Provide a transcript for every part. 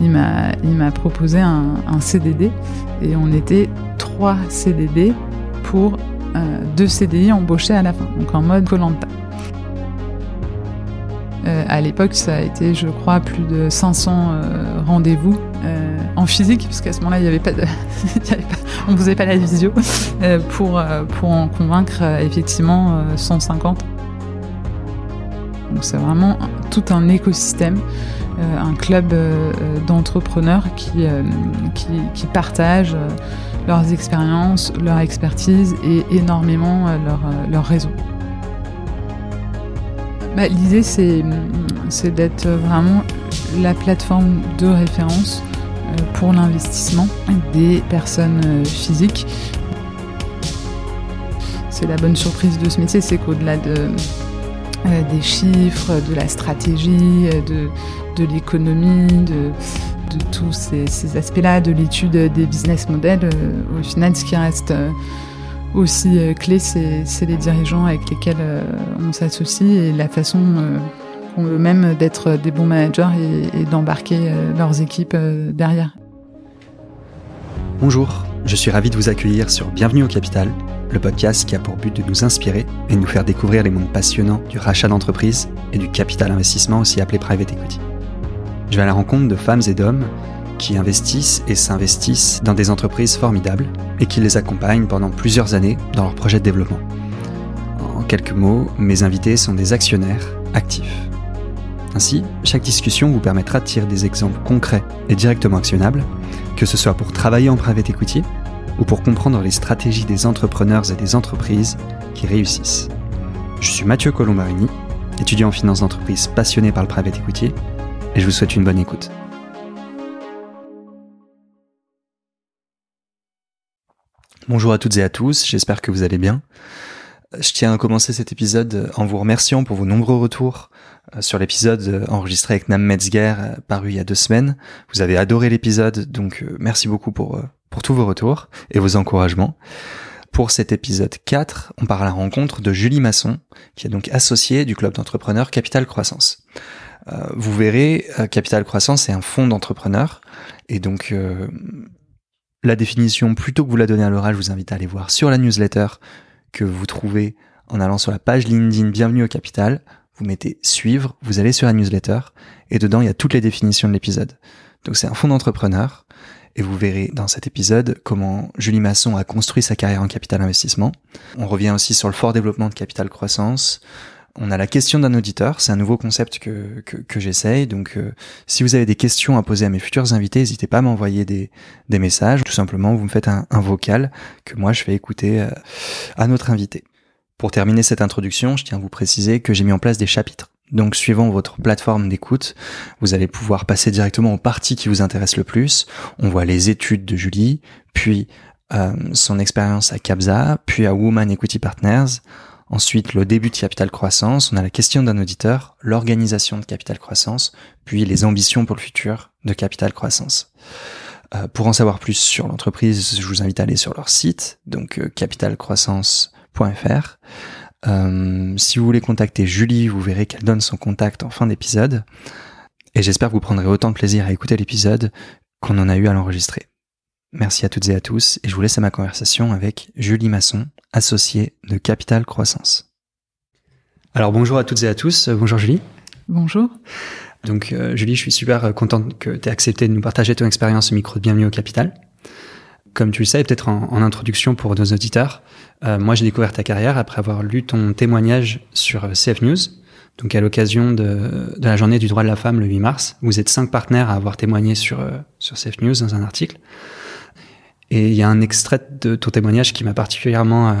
il m'a, proposé un, CDD et on était trois CDD pour euh, deux CDI embauchés à la fin, donc en mode Colanta. Euh, à l'époque, ça a été, je crois, plus de 500 euh, rendez-vous euh, en physique, parce qu'à ce moment-là, il n'y avait pas de, on ne faisait pas la visio pour pour en convaincre effectivement 150. Donc c'est vraiment tout un écosystème, un club d'entrepreneurs qui, qui, partagent leurs expériences, leur expertise et énormément leur, leur réseau. Bah, L'idée, c'est d'être vraiment la plateforme de référence pour l'investissement des personnes physiques. C'est la bonne surprise de ce métier, c'est qu'au-delà de, euh, des chiffres, de la stratégie, de, de l'économie, de, de, tous ces, aspects-là, de l'étude des business models, euh, au final, ce qui reste euh, aussi clé, c'est les dirigeants avec lesquels on s'associe et la façon qu'ont eux-mêmes d'être des bons managers et, et d'embarquer leurs équipes derrière. Bonjour, je suis ravi de vous accueillir sur Bienvenue au Capital, le podcast qui a pour but de nous inspirer et de nous faire découvrir les mondes passionnants du rachat d'entreprise et du capital investissement aussi appelé private equity. Je vais à la rencontre de femmes et d'hommes qui investissent et s'investissent dans des entreprises formidables et qui les accompagnent pendant plusieurs années dans leurs projets de développement. En quelques mots, mes invités sont des actionnaires actifs. Ainsi, chaque discussion vous permettra de tirer des exemples concrets et directement actionnables, que ce soit pour travailler en private equity ou pour comprendre les stratégies des entrepreneurs et des entreprises qui réussissent. Je suis Mathieu Colombarini, étudiant en finance d'entreprise passionné par le private equity, et je vous souhaite une bonne écoute. Bonjour à toutes et à tous, j'espère que vous allez bien. Je tiens à commencer cet épisode en vous remerciant pour vos nombreux retours euh, sur l'épisode euh, enregistré avec Nam Metzger euh, paru il y a deux semaines. Vous avez adoré l'épisode, donc merci beaucoup pour, pour tous vos retours et vos encouragements. Pour cet épisode 4, on part à la rencontre de Julie Masson, qui est donc associée du club d'entrepreneurs Capital Croissance. vous verrez, Capital Croissance est un fonds d'entrepreneurs, et donc la définition, plutôt que vous la donner à l'oral, je vous invite à aller voir sur la newsletter que vous trouvez en allant sur la page LinkedIn Bienvenue au Capital. Vous mettez suivre, vous allez sur la newsletter et dedans il y a toutes les définitions de l'épisode. Donc c'est un fonds d'entrepreneur et vous verrez dans cet épisode comment Julie Masson a construit sa carrière en capital investissement. On revient aussi sur le fort développement de capital croissance. On a la question d'un auditeur, c'est un nouveau concept que, que, que j'essaye. Donc euh, si vous avez des questions à poser à mes futurs invités, n'hésitez pas à m'envoyer des, des messages. Tout simplement, vous me faites un, un vocal que moi je vais écouter euh, à notre invité. Pour terminer cette introduction, je tiens à vous préciser que j'ai mis en place des chapitres. Donc suivant votre plateforme d'écoute, vous allez pouvoir passer directement aux parties qui vous intéressent le plus. On voit les études de Julie, puis euh, son expérience à Capza, puis à Woman Equity Partners. Ensuite, le début de Capital Croissance, on a la question d'un auditeur, l'organisation de Capital Croissance, puis les ambitions pour le futur de Capital Croissance. Euh, pour en savoir plus sur l'entreprise, je vous invite à aller sur leur site, donc euh, capitalcroissance.com euh, si vous voulez contacter Julie, vous verrez qu'elle donne son contact en fin d'épisode. Et j'espère que vous prendrez autant de plaisir à écouter l'épisode qu'on en a eu à l'enregistrer. Merci à toutes et à tous, et je vous laisse à ma conversation avec Julie Masson, associée de Capital Croissance. Alors bonjour à toutes et à tous, bonjour Julie. Bonjour. Donc euh, Julie, je suis super contente que tu aies accepté de nous partager ton expérience au micro de Bienvenue au Capital. Comme tu le sais, peut-être en, introduction pour nos auditeurs, euh, moi j'ai découvert ta carrière après avoir lu ton témoignage sur euh, CF News, donc à l'occasion de, la journée du droit de la femme le 8 mars. Vous êtes cinq partenaires à avoir témoigné sur, euh, CF News dans un article. Et il y a un extrait de ton témoignage qui m'a particulièrement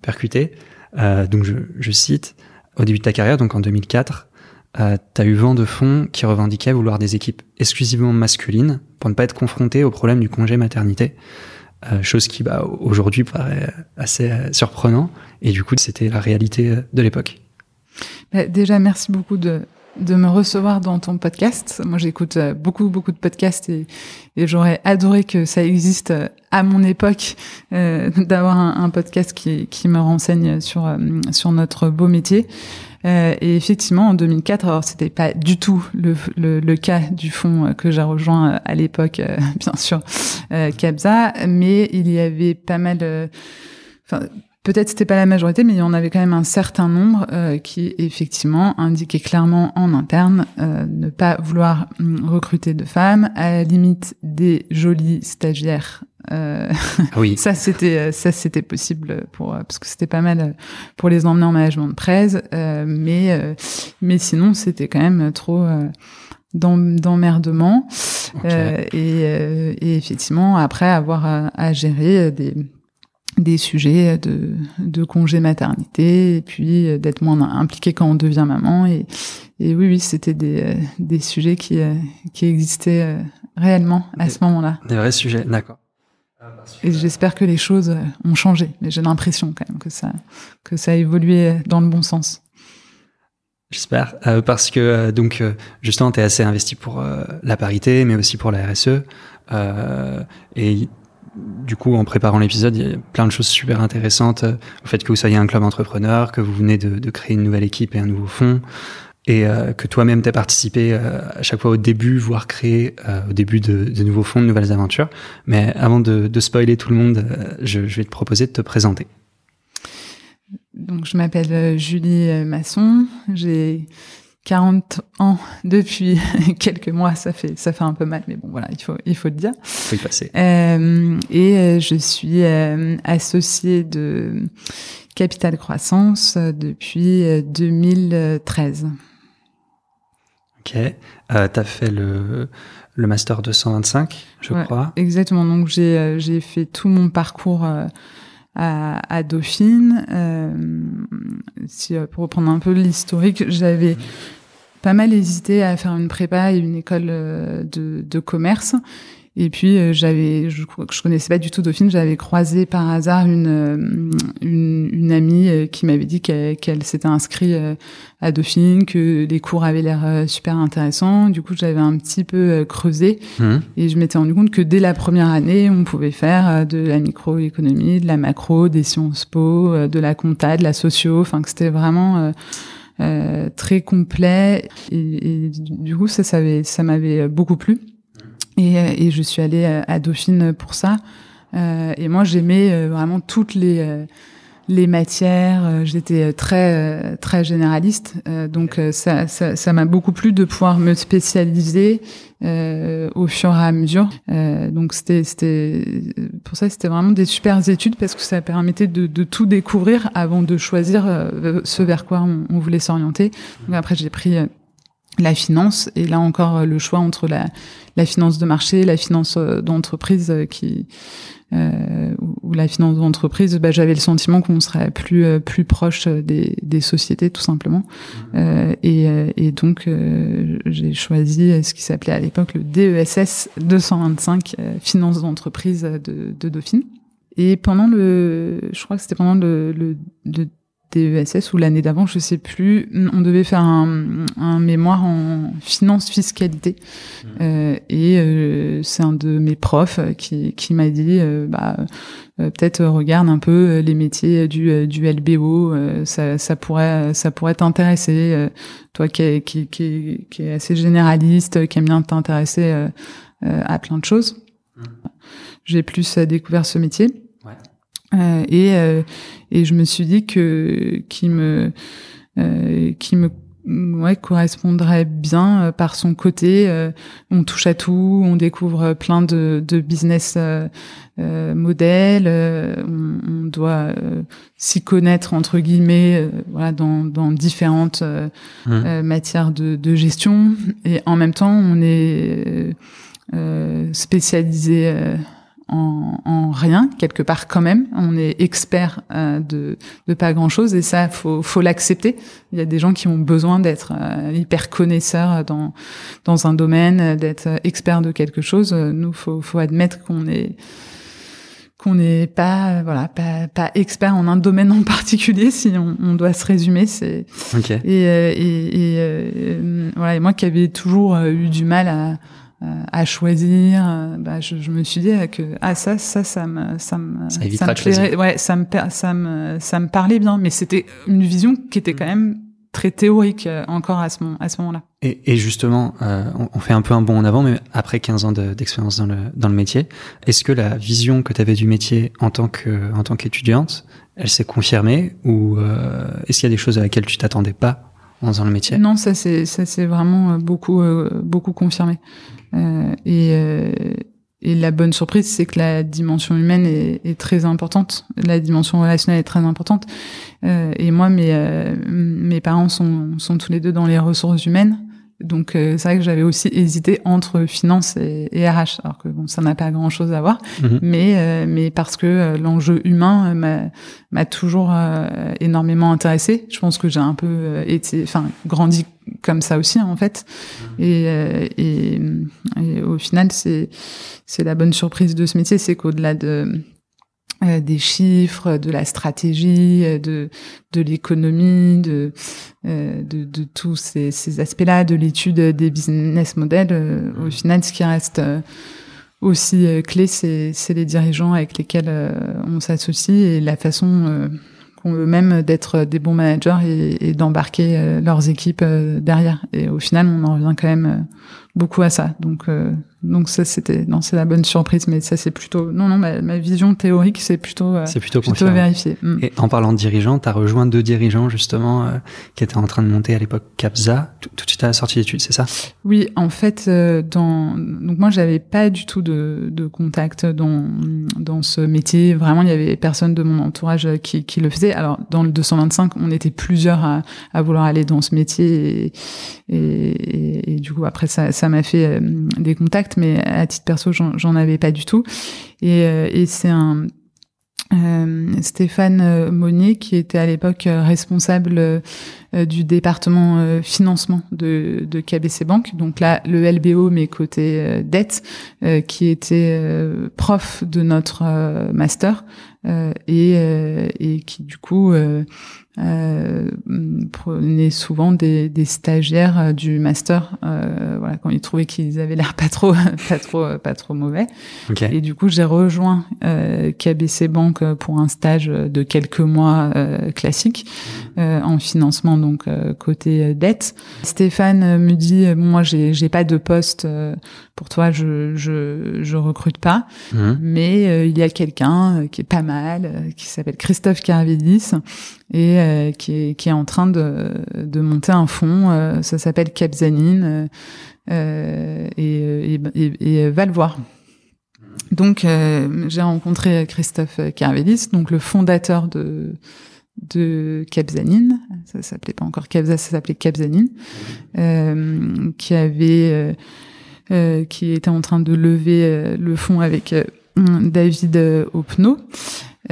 percuté. Donc je, cite, au début de ta carrière, donc en 2004, euh, tu as eu vent de fond qui revendiquait vouloir des équipes exclusivement masculines pour ne pas être confronté au problème du congé maternité. Euh, chose qui bah, aujourd'hui paraît assez euh, surprenant. Et du coup, c'était la réalité euh, de l'époque. Bah, déjà, merci beaucoup de, de me recevoir dans ton podcast. Moi, j'écoute beaucoup, beaucoup de podcasts et, j'aurais adoré que ça existe à mon époque, d'avoir un, un, podcast qui, qui me renseigne sur, sur notre beau métier. Euh, et effectivement, en 2004, alors c'était pas du tout le, le, le cas du fonds que j'ai rejoint à l'époque, bien sûr, Capza, mais il y avait pas mal. Enfin, Peut-être c'était pas la majorité, mais il y en avait quand même un certain nombre euh, qui effectivement indiquaient clairement en interne euh, ne pas vouloir hum, recruter de femmes, à la limite des jolies stagiaires. Euh, oui. ça c'était ça c'était possible pour parce que c'était pas mal pour les emmener en management de presse, mais mais sinon c'était quand même trop d'emmerdement okay. et, et, effectivement après avoir à, à gérer des des sujets de, de congé maternité et puis euh, d'être moins impliqué quand on devient maman et, et oui oui c'était des, euh, des sujets qui, euh, qui existaient réellement à ce moment-là. Des vrais sujets, d'accord. Et j'espère que les choses ont changé, mais j'ai l'impression quand même que ça que ça a évolué dans le bon sens. J'espère, euh, parce que donc justement, tu es assez investi pour la parité, mais aussi pour la RSE. et du coup, en préparant l'épisode, il y a plein de choses super intéressantes. Le fait que vous soyez un club entrepreneur, que vous venez de, de créer une nouvelle équipe et un nouveau fonds, et euh, que toi-même t'as participé euh, à chaque fois au début, voire créer euh, au début de, de, nouveaux fonds, de nouvelles aventures. Mais avant de, de spoiler tout le monde, je, je, vais te proposer de te présenter. Donc, je m'appelle Julie Masson. J'ai 40 ans depuis quelques mois, ça fait ça fait un peu mal, mais bon voilà, il faut il faut le dire. Faut y passer. Et je suis associée de Capital Croissance depuis 2013. Ok. Euh, tu as fait le, le master 225, je ouais, crois. Exactement. Donc j'ai j'ai fait tout mon parcours à, à Dauphine. Euh, si, euh, pour reprendre un peu l'historique, j'avais pas mal hésité à faire une prépa et une école euh, de, de commerce. Et puis euh, j'avais, je, je connaissais pas du tout Dauphine, j'avais croisé par hasard une euh, une, une amie euh, qui m'avait dit qu'elle, qu'elle s'était inscrite à Dauphine, que les cours avaient l'air super intéressants. Du coup, j'avais un petit peu creusé Mmh. et je m'étais rendu compte que dès la première année, on pouvait faire de la microéconomie, de la macro, des Sciences Po, de la compta, de la socio. Enfin, que c'était vraiment euh, très complet. Et, et, du coup, ça, ça, ça m'avait beaucoup plu. Et, et, je suis allée à Dauphine pour ça. Euh, et moi, j'aimais vraiment toutes les les matières. J'étais très très généraliste, donc ça ça ça m'a beaucoup plu de pouvoir me spécialiser euh, au fur et à mesure. Euh, donc c'était c'était pour ça c'était vraiment des super études parce que ça permettait de, de tout découvrir avant de choisir euh, ce vers quoi on, on voulait s'orienter. Donc après j'ai pris la finance et là encore le choix entre la, la finance de marché, la finance d'entreprise qui euh, ou la finance d'entreprise, bah, j'avais le sentiment qu'on serait plus euh, plus proche des, des sociétés tout simplement mmh. euh, et, et, donc j'ai choisi ce qui s'appelait à l'époque le DESS 225 finance d'entreprise de, de Dauphine et pendant le je crois que c'était pendant le, le, le DESS ou l'année d'avant, je sais plus, on devait faire un, un mémoire en finance fiscalité. Mmh. Euh, et euh, c'est un de mes profs qui, qui m'a dit, euh, bah, peut-être regarde un peu les métiers du, du LBO, ça, ça pourrait, ça pourrait t'intéresser. toi qui, qui, qui, qui est assez généraliste, qui aime bien t'intéresser à plein de choses. Mmh. J'ai plus découvert ce métier. Euh, et, euh, et je me suis dit que qui me euh, qui me ouais, correspondrait bien euh, par son côté. Euh, on touche à tout, on découvre plein de, de business euh, modèles, on, on, doit s'y connaître entre guillemets, voilà, dans, dans différentes mmh. matières de, de, gestion. Et en même temps, on est spécialisé en, en, rien quelque part quand même. On est expert euh, de, de pas grand chose et ça faut faut l'accepter. Il y a des gens qui ont besoin d'être euh, hyper connaisseurs dans dans un domaine, d'être expert de quelque chose. Nous faut faut admettre qu'on est qu'on n'est pas voilà pas, pas expert en un domaine en particulier si on, on doit se résumer c'est okay. et, et, et, euh, voilà et moi qui avais toujours eu du mal à à choisir, bah, je, je, me suis dit que ah ça ça ça me ça me ça, ça me plairait, ouais ça me ça me ça me parlait bien, mais c'était une vision qui était quand même très théorique encore à ce, à ce moment-là. Et, et justement, on, fait un peu un bond en avant, mais après 15 ans d'expérience dans, le, dans le métier, est-ce que la vision que tu avais du métier en tant que en tant qu'étudiante, elle s'est confirmée ou est-ce qu'il y a des choses à laquelle tu t'attendais pas Non, ça c'est ça c'est vraiment beaucoup beaucoup confirmé. et et la bonne surprise, c'est que la dimension humaine est, est, très importante. La dimension relationnelle est très importante. Euh, et moi, mes, euh, mes parents sont, sont tous les deux dans les ressources humaines. Donc euh, c'est vrai que j'avais aussi hésité entre finance et, et, RH, alors que bon, ça n'a pas grand-chose à voir, mhm. mais euh, mais parce que euh, l'enjeu humain m'a m'a toujours énormément intéressé. Je pense que j'ai un peu été, enfin grandi comme ça aussi en fait, mhm. et, et, et au final c'est c'est la bonne surprise de ce métier, c'est qu'au-delà de euh, des chiffres, de la stratégie, euh, de, de l'économie, de, euh, de, de, tous ces, ces aspects-là, de l'étude des business models. au final, ce qui reste aussi clé, c'est les dirigeants avec lesquels on s'associe et la façon qu'ont eux-mêmes d'être des bons managers et, et d'embarquer leurs équipes derrière. Et au final, on en revient quand même beaucoup à ça. Donc donc ça c'était non c'est la bonne surprise mais ça c'est plutôt non non ma, ma vision théorique c'est plutôt euh, c'est plutôt, plutôt vérifié. Mm. Et en parlant de dirigeants, tu as rejoint deux dirigeants justement euh, qui étaient en train de monter à l'époque Capza tout, tout de suite à la sortie d'études, c'est ça? Oui, en fait euh, dans donc moi j'avais pas du tout de, de contact dans dans ce métier, vraiment il y avait personne de mon entourage qui qui le faisait. Alors dans le 225, on était plusieurs à, à vouloir aller dans ce métier et, et, et du coup après ça ça m'a fait des contacts mais à titre perso, j'en avais pas du tout. Et, euh, et c'est un euh, Stéphane euh, Monnier, qui était à l'époque responsable du département financement de, de KBC Bank, donc là le LBO mais côté dette, qui était prof de notre master et, et qui du coup euh, prenaient souvent des, des stagiaires euh, du master euh, voilà quand ils trouvaient qu'ils avaient l'air pas trop pas trop pas trop mauvais. Et du coup j'ai rejoint euh, KBC Bank pour un stage de quelques mois euh, classique euh, en financement donc côté dette. Stéphane me dit bon, moi j'ai j'ai pas de poste pour toi je je je recrute pas. Mmh. mais il y a quelqu'un qui est pas mal qui s'appelle Christophe Carvedis et euh, qui, est, qui est en train de, de monter un fonds. Euh, ça s'appelle Capzanine euh, et, et, et, va le voir. Donc j'ai rencontré Christophe Carvelis, donc le fondateur de de Capzanine, ça s'appelait pas encore Capza, ça s'appelait Capzanine, euh, qui avait, euh, qui était en train de lever le fonds avec David Opno.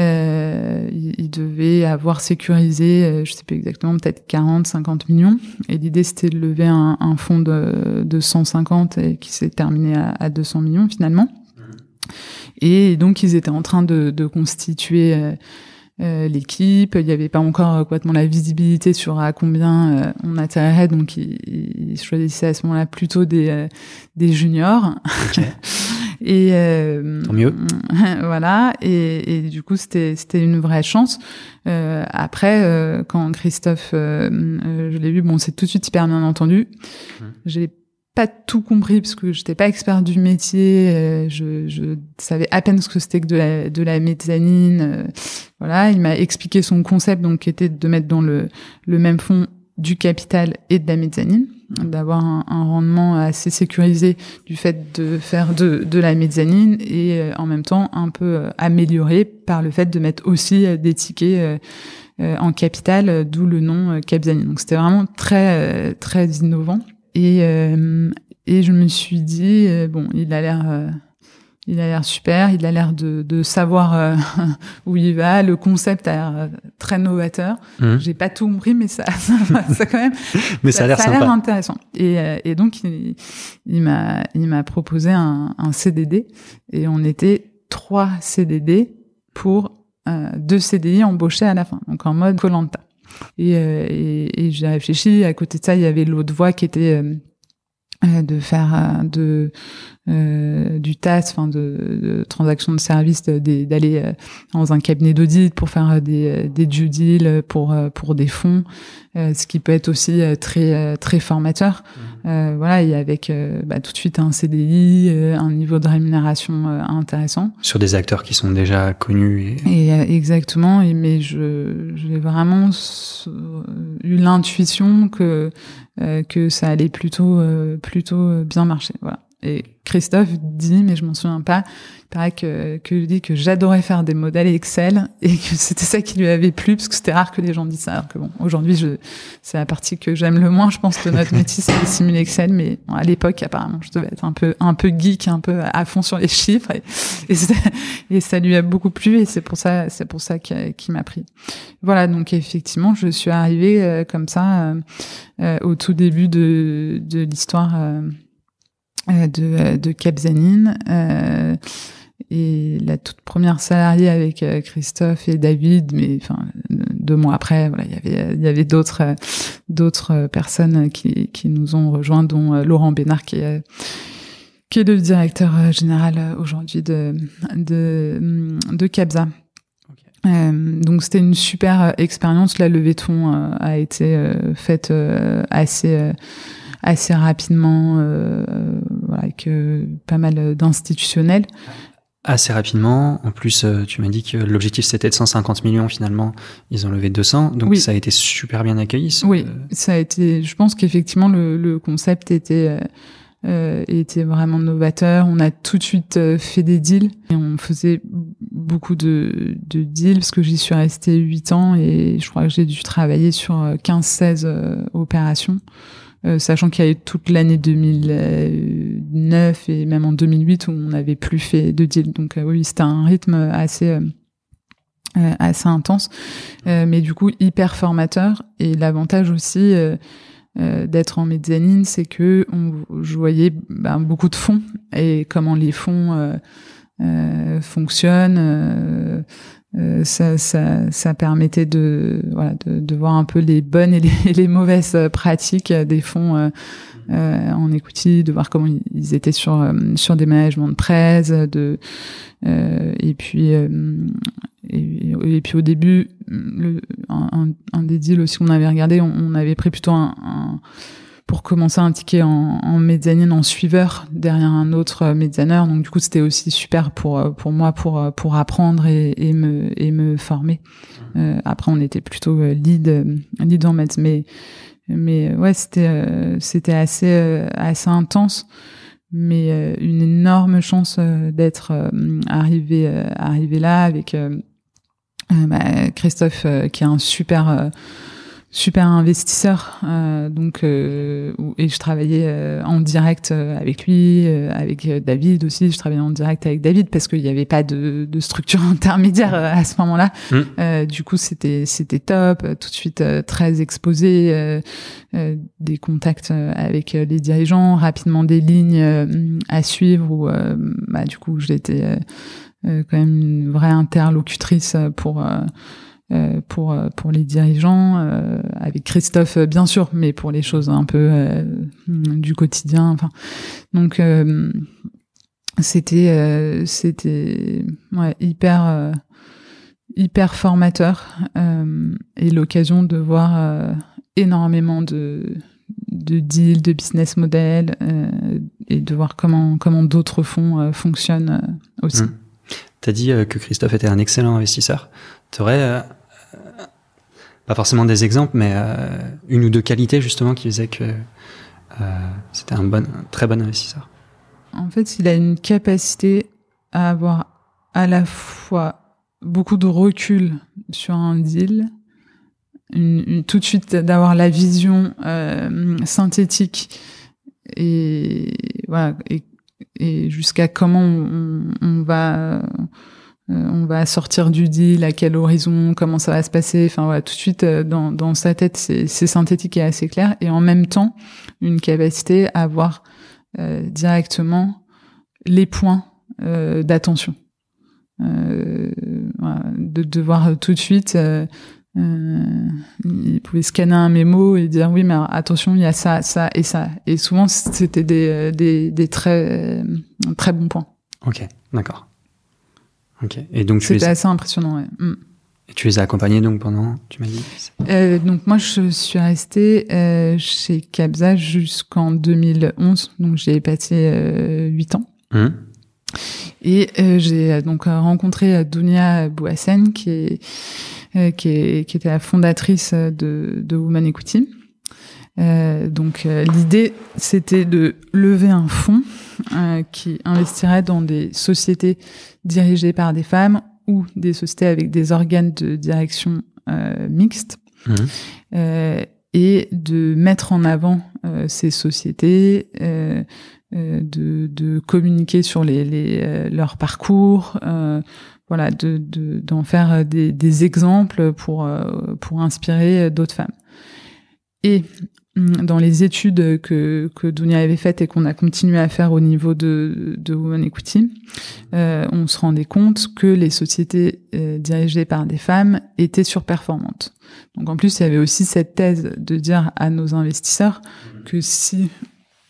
Euh, il, devait avoir sécurisé, euh, je sais plus exactement, peut-être 40, 50 millions. Et l'idée, c'était de lever un, un fonds de, de 150 et qui s'est terminé à, à, 200 millions finalement. Et donc, ils étaient en train de, de constituer euh, euh l'équipe. Il n'y avait pas encore complètement la visibilité sur à combien euh, on atterrirait. Donc, ils, ils, choisissaient à ce moment-là plutôt des, des juniors. Okay. Et euh, Tant mieux. voilà. Et, et, du coup, c'était c'était une vraie chance. Euh, après, euh, quand Christophe, euh, euh, je l'ai vu, bon, c'est tout de suite hyper bien entendu. Mmh. J'ai pas tout compris parce que j'étais pas expert du métier. Je, je savais à peine ce que c'était que de la de la mezzanine. voilà, il m'a expliqué son concept, donc qui était de mettre dans le le même fond du capital et de la mezzanine d'avoir un, rendement assez sécurisé du fait de faire de, de la mezzanine et euh, en même temps un peu euh, amélioré par le fait de mettre aussi euh, des tickets en capital, d'où le nom Capzanine. Donc c'était vraiment très très innovant et et je me suis dit bon il a l'air il a l'air super, il a l'air de, de savoir euh, où il va. Le concept a l'air euh, très novateur. Mmh. J'ai pas tout compris, mais ça, ça, quand même. mais ça, a l'air Ça a l'air intéressant. Et, euh, et donc il, il m'a, il m'a proposé un, un, CDD et on était trois CDD pour euh, deux CDI embauchés à la fin, donc en mode Colanta. Et, et, et j'ai réfléchi. À côté de ça, il y avait l'autre voie qui était de faire de euh, du TAS, enfin de, de transactions de services, d'aller euh, dans un cabinet d'audit pour faire des, des due deals pour pour des fonds, ce qui peut être aussi très très formateur. Mmh. voilà, et avec bah, tout de suite un CDI, un niveau de rémunération intéressant. Sur des acteurs qui sont déjà connus. Et, et exactement. Et mais je j'ai vraiment eu l'intuition que que ça allait plutôt plutôt bien marcher. Voilà. Et Christophe dit, mais je m'en souviens pas, il paraît que, que dit que j'adorais faire des modèles Excel et que c'était ça qui lui avait plu parce que c'était rare que les gens disent ça. Alors que bon, aujourd'hui, je, c'est la partie que j'aime le moins, je pense, de notre métier, c'est les simuler Excel. Mais bon, à l'époque, apparemment, je devais être un peu, un peu geek, un peu à fond sur les chiffres et, et, ça lui a beaucoup plu et c'est pour ça, c'est pour ça qu'il, m'a pris. Voilà. Donc, effectivement, je suis arrivée euh, comme ça, euh, euh, au tout début de, de l'histoire, euh, de, euh, de Capzanine. Euh, et la toute première salariée avec Christophe et David, mais enfin deux mois après, voilà, il y avait il y avait d'autres d'autres personnes qui qui nous ont rejoints, dont Laurent Bénard qui est qui est le directeur général aujourd'hui de de de Capza. Euh, donc c'était une super expérience. La levée de fonds a été faite assez assez rapidement, euh, voilà, avec euh, pas mal d'institutionnels. Assez rapidement. En plus, euh, tu m'as dit que l'objectif c'était de 150 millions. Finalement, ils ont levé 200. Donc ça a été super bien accueilli. Oui, ça a été. Je pense qu'effectivement le, le, concept était euh, était vraiment novateur. On a tout de suite fait des deals et on faisait beaucoup de, de deals parce que j'y suis restée 8 ans et je crois que j'ai dû travailler sur 15-16 opérations. Euh, sachant qu'il y a eu toute l'année 2009 et même en 2008 où on n'avait plus fait de deal. Donc euh, oui, c'était un rythme assez euh, assez intense, mais du coup hyper formateur. Et l'avantage aussi d'être en mezzanine, c'est que on, je voyais ben, beaucoup de fonds et comment les fonds fonctionnent. Euh, ça, ça, ça, permettait de, voilà, de, de, voir un peu les bonnes et les, mauvaises pratiques des fonds euh, euh, en equity, de voir comment ils étaient sur euh, sur des managements de presse, de et puis et, et, puis au début, le, un, un, des deals aussi qu'on avait regardé, on, on avait pris plutôt un, un pour commencer un ticket en, en en suiveur derrière un autre mezzaneur. Donc du coup, c'était aussi super pour pour moi pour pour apprendre et, me et me former. Euh, après, on était plutôt euh, lead lead en mezz, mais mais ouais, c'était euh, c'était assez euh, assez intense. Mais une énorme chance d'être arrivé arrivé là avec bah, Christophe qui est un super super investisseur euh, donc euh, et je travaillais euh, en direct euh, avec lui avec David aussi. Je travaillais en direct avec David parce qu'il n'y avait pas de, de structure intermédiaire à ce moment-là. Mmh. du coup c'était c'était top. Tout de suite très exposé des contacts avec les dirigeants rapidement des lignes à suivre où bah, du coup j'étais quand même une vraie interlocutrice pour euh, pour euh, pour les dirigeants euh, avec Christophe bien sûr mais pour les choses un peu du quotidien enfin donc c'était c'était hyper hyper formateur et l'occasion de voir énormément de de deals, de business model et de voir comment comment d'autres fonds fonctionnent aussi. Mmh. Tu as dit que Christophe était un excellent investisseur. Pas forcément des exemples, mais euh, une ou deux qualités justement qui faisaient que euh, c'était un, très bon investisseur. En fait, il a une capacité à avoir à la fois beaucoup de recul sur un deal, tout de suite d'avoir la vision euh, synthétique et jusqu'à comment on, va on va sortir du deal, à quel horizon, comment ça va se passer. Enfin voilà, tout de suite euh, dans, sa tête, c'est synthétique et assez clair. Et en même temps, une capacité à voir euh, directement les points d'attention. de, de voir tout de suite euh, il pouvait scanner un mémo et dire oui mais attention il y a ça ça et ça et souvent c'était euh, des, des très très bons points ok d'accord ok et donc c'était assez impressionnant ouais. Mm. et tu les as accompagnés donc pendant tu m'as dit euh, donc moi je suis restée euh, chez Capza jusqu'en 2011 donc j'ai passé euh, 8 ans mmh. et euh, j'ai donc rencontré Dunia Bouassen qui est qui, est, qui, était la fondatrice de, de Woman Equity. Euh, donc euh, l'idée, c'était de lever un fonds euh, qui investirait dans des sociétés dirigées par des femmes ou des sociétés avec des organes de direction mixtes. Mmh. et de mettre en avant ces sociétés, de, de, communiquer sur les, les leur parcours, voilà, de d'en faire des, des, exemples pour pour inspirer d'autres femmes. Et mm, dans les études que que Dunia avait faites et qu'on a continué à faire au niveau de de Women Equity, euh, on se rendait compte que les sociétés euh, dirigées par des femmes étaient surperformantes. Donc en plus, il y avait aussi cette thèse de dire à nos investisseurs que si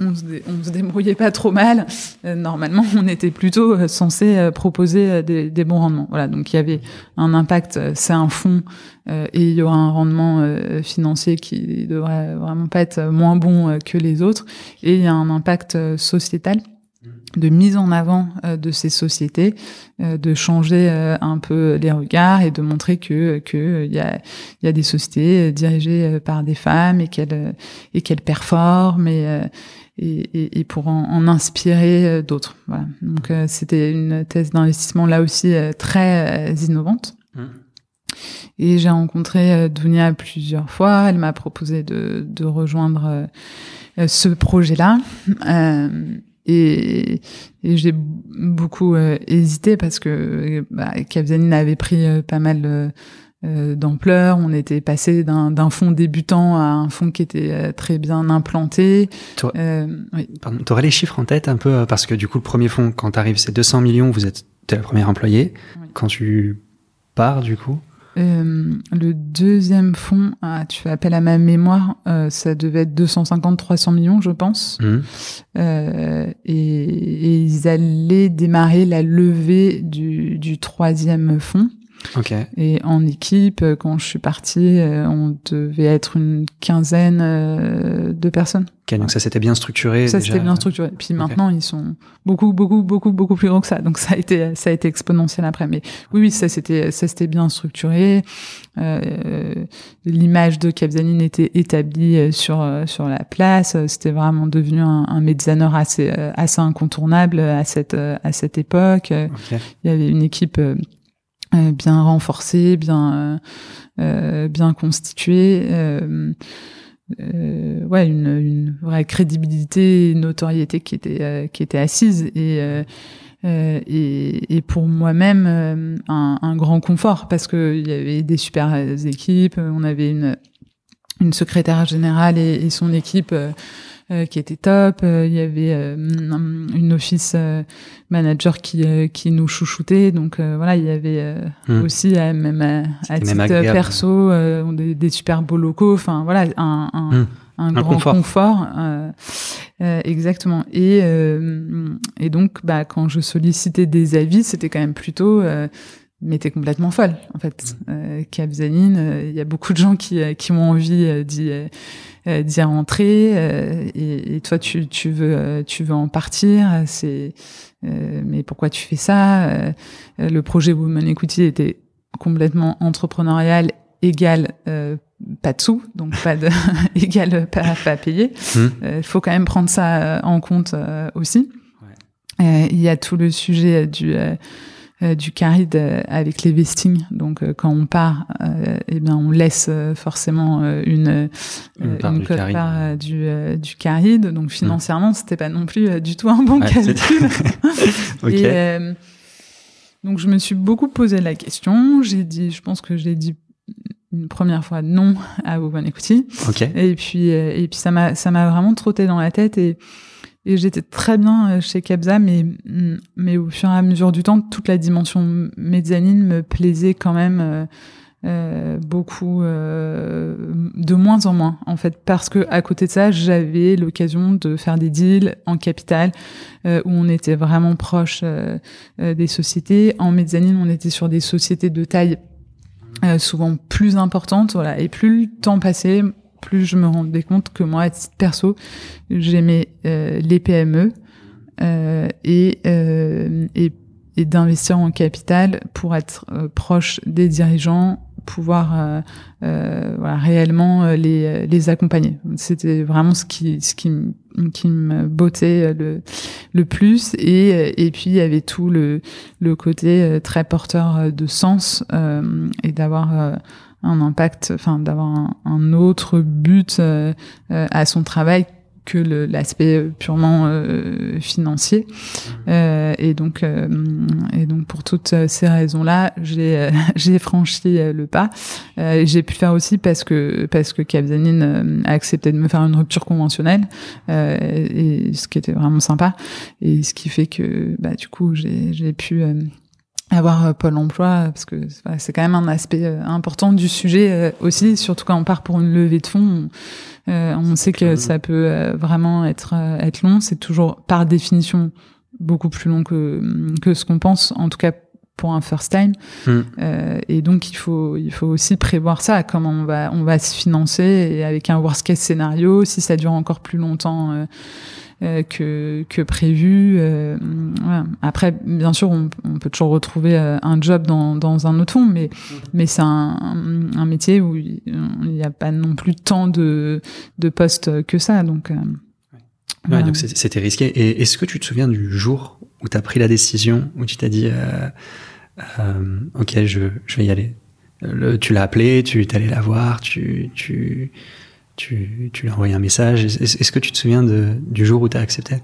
on se, se débrouillait pas trop mal. Euh, normalement, on était plutôt euh, censé euh, proposer des, bons rendements. Voilà, donc il y avait un impact. C'est un fonds et il y aura un rendement financier qui devrait vraiment pas être moins bon que les autres. Et il y a un impact sociétal de mise en avant de ces sociétés, de changer un peu les regards et de montrer que que il y a il y a des sociétés dirigées par des femmes et qu'elles et qu'elles performent et, et, pour en, en inspirer euh, d'autres. Voilà. Donc euh, c'était une thèse d'investissement là aussi euh, très innovante. Mmh. Et j'ai rencontré Dunia plusieurs fois. Elle m'a proposé de, de rejoindre ce projet-là. et, et j'ai beaucoup hésité parce que bah, avait pris pas mal euh, d'ampleur. On était passé d'un fonds débutant à un fonds qui était euh, très bien implanté. Tu euh, oui. aurais les chiffres en tête un peu parce que du coup le premier fonds quand tu arrives c'est 200 millions, vous êtes es la première employée. Quand tu pars du coup? Euh, le deuxième fonds, ah, tu fais appel à ma mémoire, euh, ça devait être 250-300 millions, je pense. Mmh. Euh, et, et, ils allaient démarrer la levée du, du troisième fonds. Et en équipe, euh, quand je suis partie, euh, on devait être une quinzaine euh, de personnes. Okay, donc ça s'était bien structuré. Ça s'était bien structuré. Puis maintenant, ils sont beaucoup, beaucoup, beaucoup, beaucoup plus grands que ça. Donc ça a été, ça a été exponentiel après. Mais oui, oui, ça s'était, ça s'était bien structuré. Euh, L'image de Capzanine était établie sur sur la place. C'était vraiment devenu un, un mezzaneur assez assez incontournable à cette à cette époque. Il y avait une équipe bien renforcé, bien euh, euh bien constitué. Euh, ouais, une, une, vraie crédibilité, une notoriété qui était qui était assise et et, et, pour moi-même un, un, grand confort parce que il y avait des super équipes, on avait une une secrétaire générale et, et son équipe euh, qui était top. Euh, il y avait euh, une office manager qui qui nous chouchoutait. Donc voilà, il y avait hmm. aussi même à, titre perso des, des, super beaux locaux. Enfin voilà, un, un, hmm. un, grand confort. exactement. Et et donc bah quand je sollicitais des avis, c'était quand même plutôt mais t'es complètement folle en fait. Mmh. Euh, il y a beaucoup de gens qui, qui ont envie d'y euh, d'y rentrer euh, et, et, toi tu, tu veux euh, tu veux en partir c'est mais pourquoi tu fais ça le projet Women Equity était complètement entrepreneurial égal pas de sous donc pas de égal pas, pas payé il faut quand même prendre ça en compte aussi il y a tout le sujet du euh, du caride euh, avec les vestings. Donc euh, quand on part, eh bien on laisse forcément une une, part du, caride. part du, du caride. Donc financièrement, c'était pas non plus du tout un bon calcul. Et, donc je me suis beaucoup posé la question. J'ai dit, je pense que j'ai dit une première fois non à Woman Equity. Et puis et puis ça m'a ça m'a vraiment trotté dans la tête et et j'étais très bien euh, chez Kebza, mais, mm, mais au fur et à mesure du temps, toute la dimension mezzanine me plaisait quand même euh, euh, beaucoup euh, de moins en moins en fait. Parce que à côté de ça j'avais l'occasion de faire des deals en capital euh, où on était vraiment proche euh, euh, des sociétés. En mezzanine on était sur des sociétés de taille souvent plus importantes voilà et plus le temps passait plus je me rendais compte que moi à titre perso j'aimais les PME et, et et d'investir en capital pour être proche des dirigeants pouvoir euh, euh, voilà, réellement euh, les, les accompagner. C'était vraiment ce qui, ce qui, qui me bottait le, le plus. Et, et puis, il y avait tout le, le côté très porteur de sens et d'avoir un impact, enfin d'avoir un, un, autre but à son travail que l'aspect purement euh, financier. Mmh. Euh, et donc, euh, et donc pour toutes ces raisons-là, j'ai j'ai franchi le pas. j'ai pu faire aussi parce que parce que Capzanine a accepté de me faire une rupture conventionnelle, et ce qui était vraiment sympa. Et ce qui fait que bah du coup j'ai j'ai pu avoir Pôle emploi parce que c'est quand même un aspect important du sujet aussi surtout quand on part pour une levée de fonds euh, on sait que ça peut euh, vraiment être euh, être long. C'est toujours par définition beaucoup plus long que que ce qu'on pense. En tout cas pour un first time. Hmm. Euh, et donc il faut il faut aussi prévoir ça, comment on va on va se financer et avec un worst case scénario si ça dure encore plus longtemps. Euh, euh, que, que prévu. Euh, voilà. Après, bien sûr, on, on, peut toujours retrouver euh, un job dans, dans un autre fond, mais, mais c'est un, un, métier où il n'y a pas non plus tant de, de postes que ça. Donc, ouais, donc c'était risqué. Et est-ce que tu te souviens du jour où tu as pris la décision, où tu t'as dit, euh, ok, je, je vais y aller? Le, Tu l'as appelé, tu es allé la voir, tu, tu, tu, tu lui as envoyé un message. Est-ce que tu te souviens de, du jour où tu as accepté?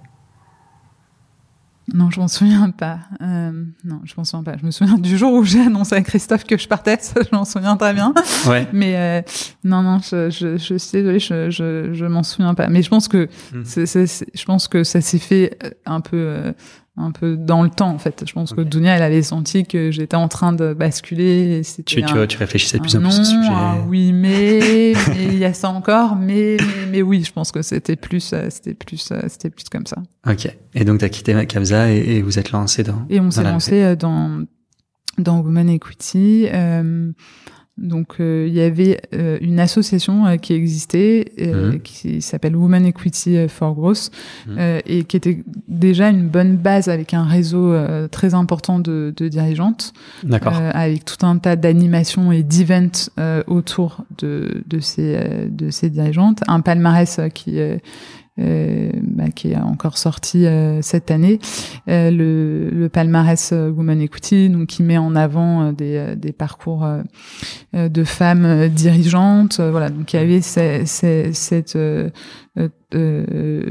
Non, je m'en souviens pas. Euh, non, je m'en souviens pas. Je me souviens du jour où j'ai annoncé à Christophe que je partais. Ça, je m'en souviens très bien. Ouais. Mais euh, non, non, je, je, je suis désolée, je, je, je m'en souviens pas. Mais je pense que, mmh. c'est, je pense que ça s'est fait euh, un peu un peu dans le temps en fait. Je pense que Dunia elle avait senti que j'étais en train de basculer. tu, tu, tu réfléchissais de plus en plus à ce sujet. oui, mais il y a ça encore, mais, mais, oui, je pense que c'était plus euh, c'était plus euh, c'était plus comme ça. Ok. Et donc tu as quitté Kabza et, et, vous êtes lancé dans. Et on s'est lancé euh, dans dans Women Equity. Euh, donc euh, il y avait euh, une association euh, qui existait mmh. qui s'appelle Women Equity for Growth mmh. et qui était déjà une bonne base avec un réseau très important de, de dirigeantes, avec tout un tas d'animations et d'events autour de, de ces de ces dirigeantes, un palmarès qui euh, bah, qui est encore sorti euh, cette année, euh, le, le, palmarès Women Equity, donc qui met en avant des, des parcours de femmes dirigeantes. voilà, donc il y avait cette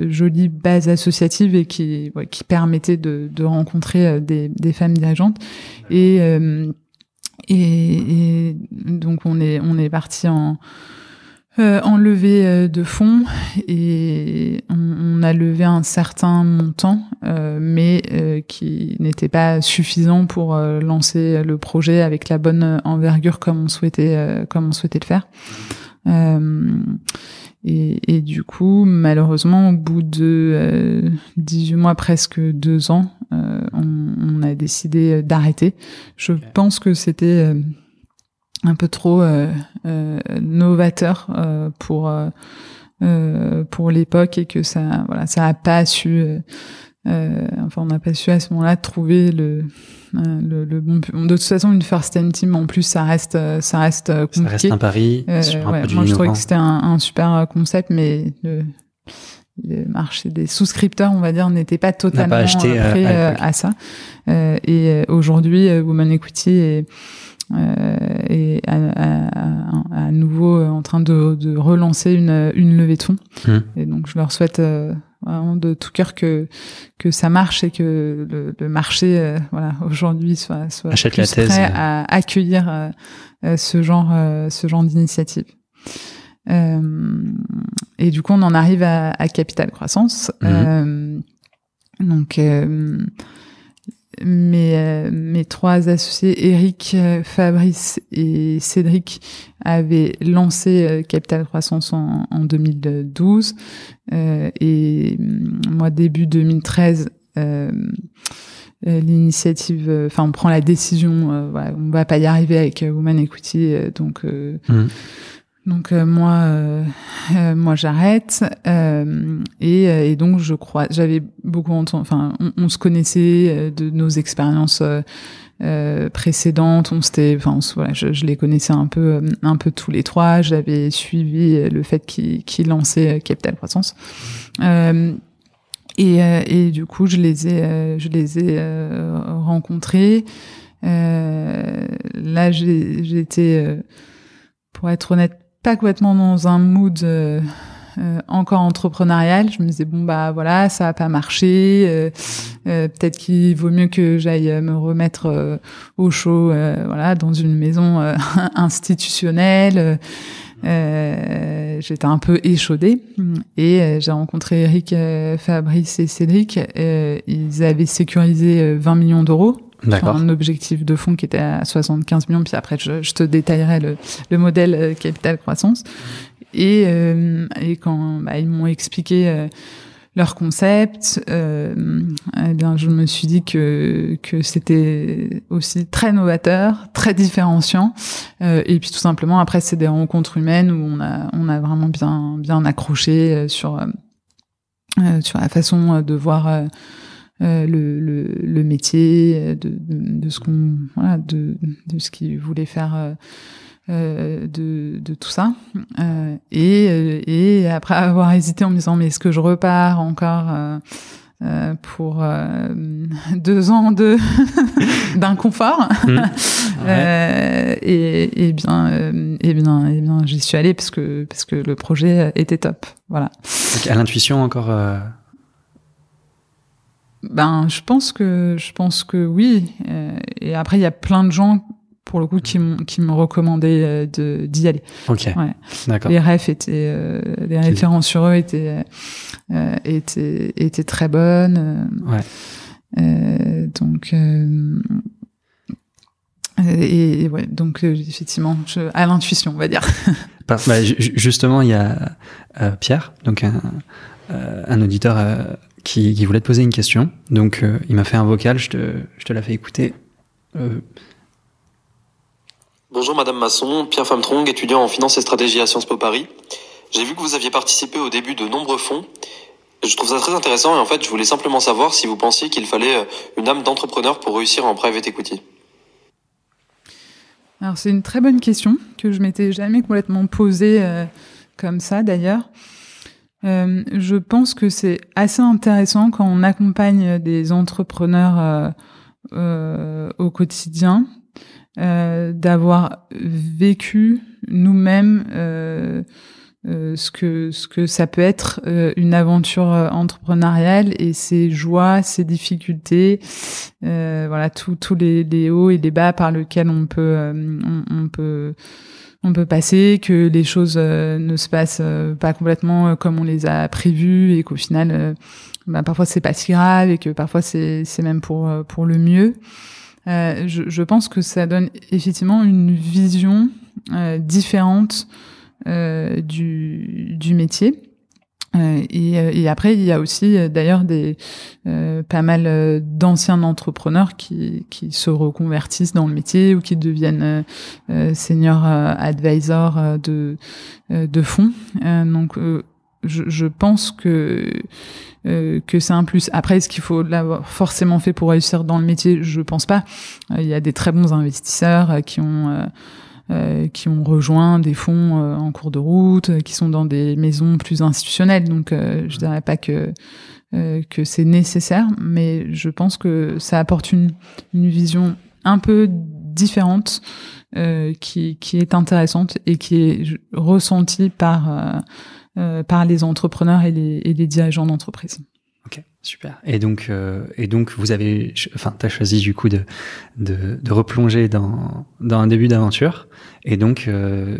jolie base associative et qui, qui permettait de, de rencontrer des, des, femmes dirigeantes. Et, et, et, donc on est on est parti en euh, en levée euh, de fonds et on, a levé un certain montant, euh, mais euh, qui n'était pas suffisant pour lancer le projet avec la bonne envergure comme on souhaitait, comme on souhaitait le faire. Et, et, du coup, malheureusement, au bout de 18 mois, presque deux ans, on, on, a décidé d'arrêter. Je pense que c'était un peu trop euh, euh, novateur euh, pour euh, pour l'époque et que ça voilà ça a pas su enfin on n'a pas su à ce moment-là trouver le le, le, bon de toute façon une first time team en plus ça reste ça reste compliqué ça reste un pari sur un ouais, moi je trouvais que c'était un, un, super concept mais le, le marché des souscripteurs, on va dire, n'était pas totalement pas acheté prêt à, à, ça. Euh, et aujourd'hui, Woman Equity est, euh, et à, à, à, nouveau en train de, de, relancer une, une levée de fonds. Mmh. Et donc je leur souhaite euh, vraiment de tout cœur que que ça marche et que le, le marché euh, voilà aujourd'hui soit soit Achète plus la prêt à accueillir euh, ce genre ce genre d'initiative. et du coup on en arrive à, à capital croissance. Mmh. donc mes, mes trois associés, Eric, Fabrice et Cédric, avaient lancé Capital Croissance en, en 2012. et mm, moi, début 2013, l'initiative, enfin, on prend la décision, voilà, on va pas y arriver avec Woman Equity, donc. Mmh. Donc euh, moi, euh, euh, moi j'arrête et, et, donc je crois, j'avais beaucoup entendu, enfin on, se connaissait de nos expériences précédentes, on s'était, enfin voilà, je, je, les connaissais un peu, un peu tous les trois. J'avais suivi le fait qu'ils qu lançaient Capital Croissance. et, et du coup, je les ai, je les ai rencontrés. là, j'étais, pour être honnête, pas complètement dans un mood euh, euh, encore entrepreneurial. Je me disais bon bah voilà, ça va pas marcher. Euh, peut-être qu'il vaut mieux que j'aille me remettre au chaud, voilà, dans une maison institutionnelle. J'étais un peu échaudée et j'ai rencontré Eric, Fabrice et Cédric. ils avaient sécurisé 20 millions d'euros un objectif de fonds qui était à 75 millions, puis après je, je te détaillerai le, le modèle euh, capital croissance. Et, euh, et quand bah, ils m'ont expliqué euh, leur concept, euh, eh bien je me suis dit que que c'était aussi très novateur, très différenciant. Euh, et puis tout simplement après c'est des rencontres humaines où on a on a vraiment bien bien accroché sur sur la façon de voir euh, le, le, le, métier, euh, de, de, de ce qu'on voilà, de, de ce qu'il voulait faire euh, euh, de, de tout ça. Euh, et, et après avoir hésité en me disant mais est-ce que je repars encore euh, pour deux ans de d'inconfort? Mmh. et, et, bien et bien et bien j'y suis allée parce que parce que le projet était top voilà Donc à l'intuition encore ben, je pense que je pense que oui. Euh, et après, il y a plein de gens pour le coup qui qui me recommandaient euh, de d'y aller. Ok. Ouais. D'accord. Les refs étaient, euh, les références sur eux étaient euh, étaient étaient très bonnes. ouais. donc. Et, et, ouais, donc effectivement, je, à l'intuition, on va dire. bah, justement, il y a Pierre, donc un, un auditeur qui, voulait te poser une question. Donc, euh, il m'a fait un vocal, je te, je te la fais écouter. Euh... Bonjour Madame Masson, Pierre Famtrong, étudiant en finance et stratégie à Sciences Po Paris. J'ai vu que vous aviez participé au début de nombreux fonds. Je trouve ça très intéressant et en fait, je voulais simplement savoir si vous pensiez qu'il fallait euh, une âme d'entrepreneur pour réussir en private equity. Alors, c'est une très bonne question que je m'étais jamais complètement posée euh, comme ça d'ailleurs. Euh, je pense que c'est assez intéressant quand on accompagne des entrepreneurs euh, euh, au quotidien d'avoir vécu nous-mêmes ce que ce que ça peut être une aventure entrepreneuriale et ses joies, ses difficultés, voilà tous les, les, hauts et les bas par lesquels on peut on, on peut on peut passer, que les choses euh, ne se passent euh, pas complètement euh, comme on les a prévues et qu'au final, bah, parfois c'est pas si grave et que parfois c'est même pour pour le mieux. Je, je, pense que ça donne effectivement une vision différente du, du métier. Euh, et, euh, et, après, il y a aussi euh, d'ailleurs des pas mal d'anciens entrepreneurs qui, qui se reconvertissent dans le métier ou qui deviennent senior advisor de de fonds. donc je, je, pense que que c'est un plus. Après, est-ce qu'il faut l'avoir forcément fait pour réussir dans le métier Je pense pas. Il y a des très bons investisseurs qui ont euh, qui ont rejoint des fonds euh, en cours de route, euh, qui sont dans des maisons plus institutionnelles. Donc, je dirais pas que que c'est nécessaire, mais je pense que ça apporte une, une vision un peu différente qui, qui est intéressante et qui est ressentie par par les entrepreneurs et les, et les dirigeants d'entreprise. Super. Et donc, euh, et donc, vous avez, enfin, t'as choisi du coup de, de, de replonger dans, dans un début d'aventure. Et donc, euh,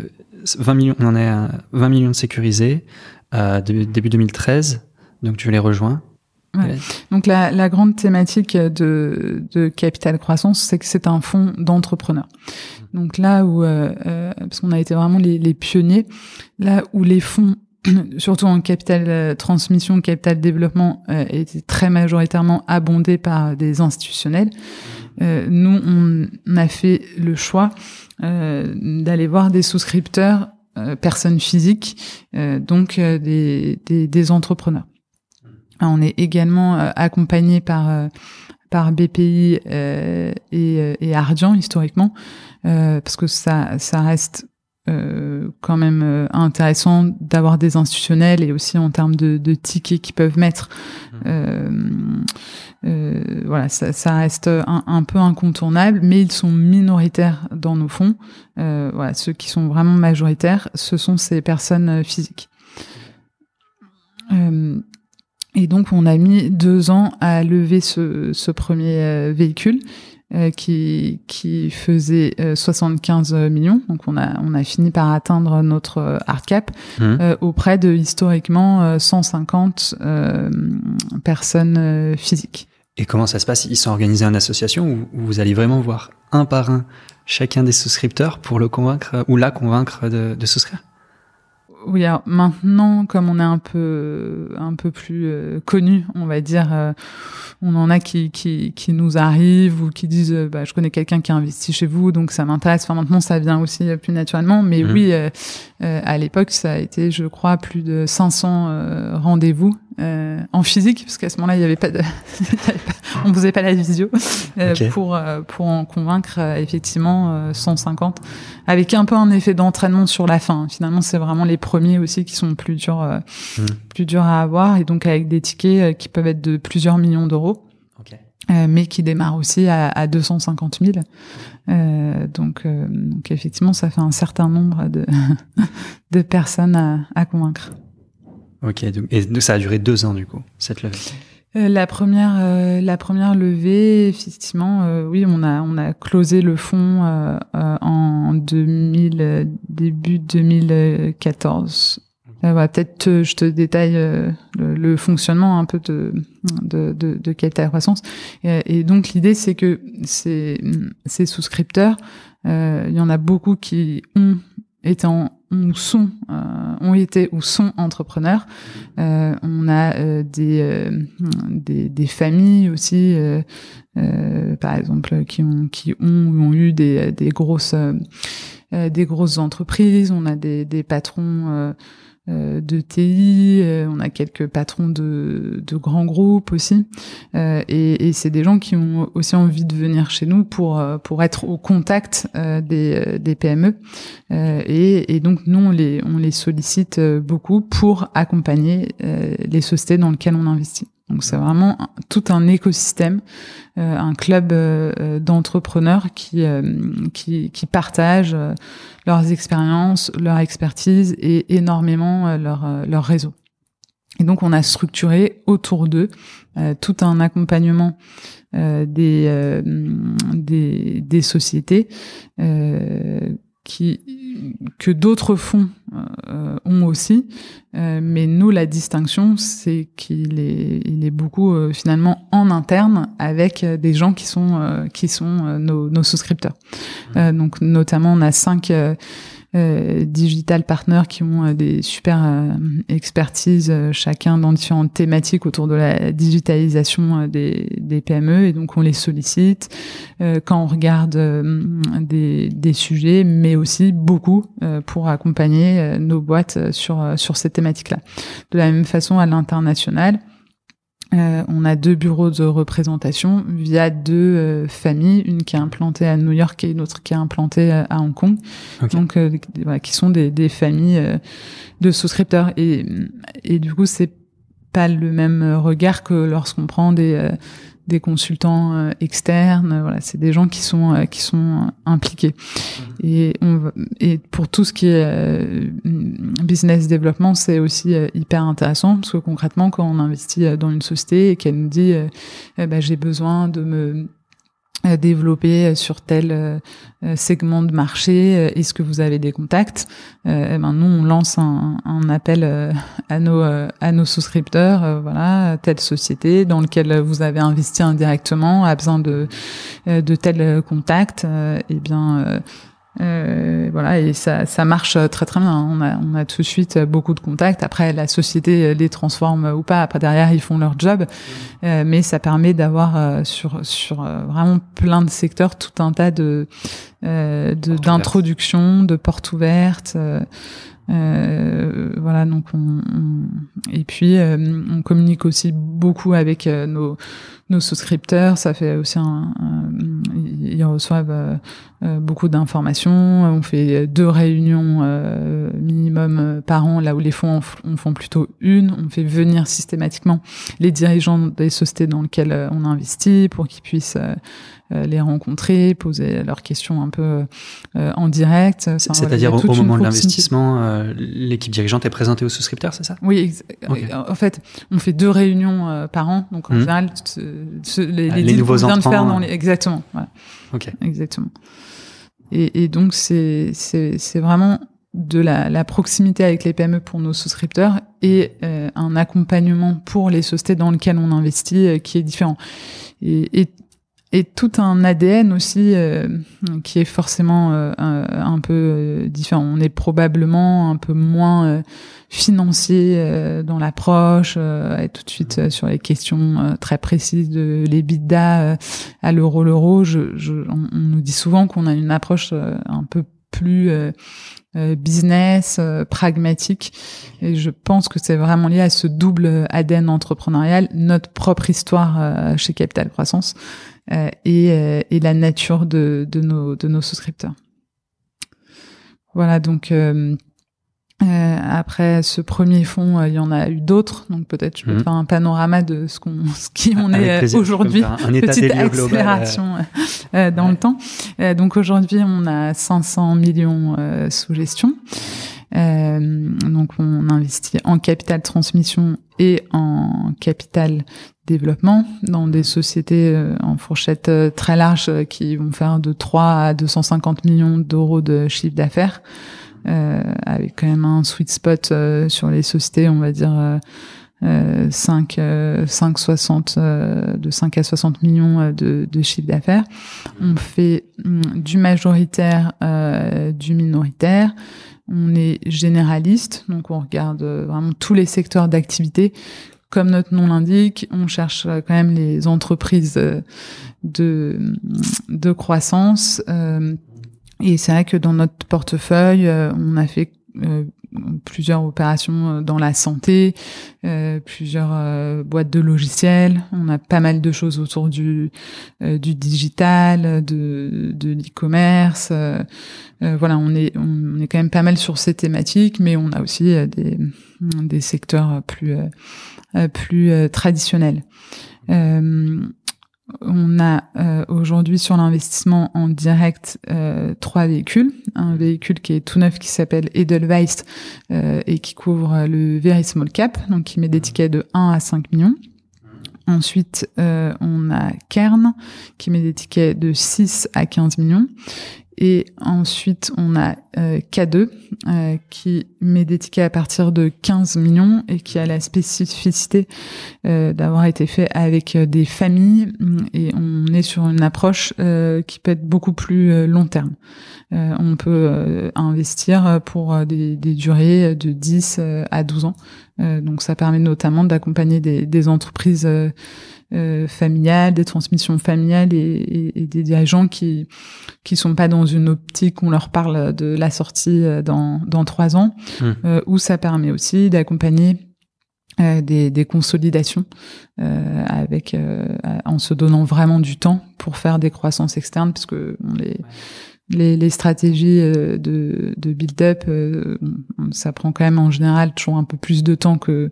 20 millions, on en est à 20 millions de sécurisés, euh, début 2013. Donc, tu les rejoins. Donc la, la, grande thématique de, de Capital Croissance, c'est que c'est un fonds d'entrepreneurs. Donc là où, euh, euh, parce qu'on a été vraiment les, les, pionniers, là où les fonds, surtout en capital euh, transmission, capital développement, étaient très majoritairement abondés par des institutionnels. nous, on, a fait le choix d'aller voir des souscripteurs, personnes physiques, donc des, des, des entrepreneurs. On est également accompagné par par BPI euh, et, et, Ardian historiquement, euh, parce que ça, ça reste euh, quand même euh, intéressant d'avoir des institutionnels et aussi en termes de, de tickets qu'ils peuvent mettre. Mmh. Euh, voilà, ça, ça reste un, un, peu incontournable, mais ils sont minoritaires dans nos fonds. voilà, ceux qui sont vraiment majoritaires, ce sont ces personnes physiques. Et donc, on a mis deux ans à lever ce, ce premier euh, véhicule euh, qui, qui faisait 75 euh, millions. Donc, on a, on a fini par atteindre notre hard cap mmh. auprès de historiquement 150 personnes physiques. Et comment ça se passe? Ils sont organisés en association où vous allez vraiment voir un par un chacun des souscripteurs pour le convaincre ou la convaincre de, de souscrire? Oui, alors maintenant, comme on est un peu un peu plus euh, connu, on va dire, euh, on en a qui, qui, qui nous arrivent ou qui disent, euh, bah, je connais quelqu'un qui a investi chez vous, donc ça m'intéresse. Enfin, maintenant, ça vient aussi plus naturellement. Mais mmh. oui, à l'époque, ça a été, je crois, plus de 500 rendez-vous euh, en physique, parce qu'à ce moment-là, il n'y avait pas de, on faisait pas la visio euh, pour euh, pour en convaincre effectivement 150, avec un peu un effet d'entraînement sur la fin. Finalement, c'est vraiment les premiers aussi qui sont plus durs, hmm. plus durs à avoir, et donc avec des tickets qui peuvent être de plusieurs millions d'euros. mais qui démarrent aussi à, à 250 000. donc, donc effectivement, ça fait un certain nombre de, de personnes à, à convaincre. Ok, donc, et ça a duré deux ans du coup, cette levée. Euh, la première, euh, la première levée, effectivement, euh, oui, on a on a closé le fonds en 2000, début 2014. Peut-être je te détaille le, fonctionnement un peu de de, de, de Capital Croissance. Et, et donc l'idée c'est que ces, ces souscripteurs, il y en a beaucoup qui ont été en euh, ont été ou sont entrepreneurs. Euh, on a euh, des, des, familles aussi, par exemple, qui ont qui ont ont eu des, des grosses des grosses entreprises. On a des, des patrons de TI, euh, on a quelques patrons de, grands groupes aussi, euh, et, c'est des gens qui ont aussi envie de venir chez nous pour pour être au contact des, des PME, et, et, donc nous on les on les sollicite beaucoup pour accompagner les sociétés dans lesquelles on investit. Donc c'est vraiment tout un écosystème, euh, un club euh, d'entrepreneurs qui, euh, qui, qui partagent leurs expériences, leur expertise et énormément leur, leur réseau. Et donc on a structuré autour d'eux tout un accompagnement des, des, des sociétés qui que d'autres fonds euh, ont aussi, euh, mais nous la distinction c'est qu'il est il est beaucoup euh, finalement en interne avec des gens qui sont qui sont nos, nos souscripteurs. Mmh. donc notamment on a cinq euh, digital partners qui ont euh, des super euh, expertises chacun dans différentes thématiques autour de la digitalisation des, des PME et donc on les sollicite quand on regarde des, des, sujets mais aussi beaucoup pour accompagner nos boîtes sur sur ces thématiques-là. De la même façon à l'international, euh, on a deux bureaux de représentation via deux euh, familles, une qui est implantée à New York et une autre qui est implantée euh, à Hong Kong, donc voilà, qui sont des, des familles de souscripteurs. Et, et du coup c'est pas le même regard que lorsqu'on prend des des consultants euh, externes. Voilà, c'est des gens qui sont euh, qui sont impliqués. Mhm. Et on et pour tout ce qui est euh, business développement, c'est aussi hyper intéressant parce que concrètement, quand on investit dans une société et qu'elle nous dit, bah, j'ai besoin de me euh, développer sur tel euh, segment de marché Est-ce que vous avez des contacts eh ben Nous, on lance un, un appel à nos à nos souscripteurs. voilà, telle société dans laquelle vous avez investi indirectement a besoin de de tel contact. eh bien euh, voilà, et ça, ça marche très très bien. On a, on a tout de suite beaucoup de contacts. Après, la société les transforme ou pas. Après, derrière, ils font leur job. Euh, mais ça permet d'avoir euh, sur sur euh, vraiment plein de secteurs tout un tas de d'introduction, de portes ouvertes. Euh, voilà, donc on, et puis on communique aussi beaucoup avec nos nos souscripteurs, ça fait aussi un, ils reçoivent euh, euh, beaucoup d'informations. On fait deux réunions euh, minimum par an, là où les fonds en, font plutôt une. On fait venir systématiquement les dirigeants des sociétés dans lesquelles on investit pour qu'ils puissent les rencontrer, poser leurs questions un peu en direct. C'est-à-dire au, moment de l'investissement, l'équipe dirigeante est présentée aux souscripteurs, c'est ça? Oui, en fait, on fait deux réunions par an, donc en mmh. général, les, les, nouveaux entrants. Faire dans les... Exactement. Voilà. Ok. Exactement. Et, et donc c'est c'est vraiment de la, la, proximité avec les PME pour nos souscripteurs et euh, un accompagnement pour les sociétés dans lesquelles on investit euh, qui est différent. Et, et et tout un ADN aussi euh, qui est forcément euh, un, peu euh, différent. On est probablement un peu moins financier dans l'approche, et tout de suite sur les questions très précises de l'EBITDA à l'euro l'euro. Je, je, on, nous dit souvent qu'on a une approche un peu plus business, pragmatique. Et je pense que c'est vraiment lié à ce double ADN entrepreneurial, notre propre histoire chez Capital Croissance euh, et, euh, et, la nature de, de, nos, de nos souscripteurs. Voilà, donc euh, euh, après ce premier fonds, il y en a eu d'autres, donc peut-être je peux mhm. faire un panorama de ce qu'on, ce qui on est aujourd'hui. Petite accélération euh, dans le temps. Euh, donc aujourd'hui, on a 500 millions sous gestion. Donc on investit en capital transmission et en capital développement dans des sociétés euh, en fourchette euh, très large euh, qui vont faire de 3 à 250 millions d'euros de chiffre d'affaires, euh, avec quand même un sweet spot sur les sociétés, on va dire 5, 5 60, de 5 à 60 millions de, de chiffre d'affaires. On fait hum, du majoritaire, du minoritaire. On est généraliste, donc on regarde vraiment tous les secteurs d'activité comme notre nom l'indique, on cherche euh, quand même les entreprises euh, de, de croissance. Euh, et c'est vrai que dans notre portefeuille, on a fait plusieurs opérations dans la santé, plusieurs boîtes de logiciels. On a pas mal de choses autour du du digital, de de l'e-commerce. voilà, on est on est quand même pas mal sur ces thématiques, mais on a aussi des des secteurs plus euh, plus euh, traditionnel. Euh, on a aujourd'hui sur l'investissement en direct trois véhicules. Un véhicule qui est tout neuf qui s'appelle Edelweiss et qui couvre le very small cap, donc qui met des tickets de 1 à 5 millions. Ensuite, on a Kern qui met des tickets de 6 à 15 millions. Et ensuite, on a euh, K2 euh, qui met des tickets à partir de 15 millions et qui a la spécificité euh, d'avoir été fait avec des familles. Et on est sur une approche qui peut être beaucoup plus long terme. on peut investir pour des, des, durées de 10 à 12 ans. donc ça permet notamment d'accompagner des, des entreprises euh, familiales, des transmissions familiales et, et, des dirigeants qui qui sont pas dans une optique où on leur parle de la sortie euh, dans dans trois ans, mmh. euh, où ça permet aussi d'accompagner euh, des, des, consolidations euh, avec en se donnant vraiment du temps pour faire des croissances externes puisque on les les, les stratégies euh, de, de build-up, euh, ça prend quand même en général toujours un peu plus de temps que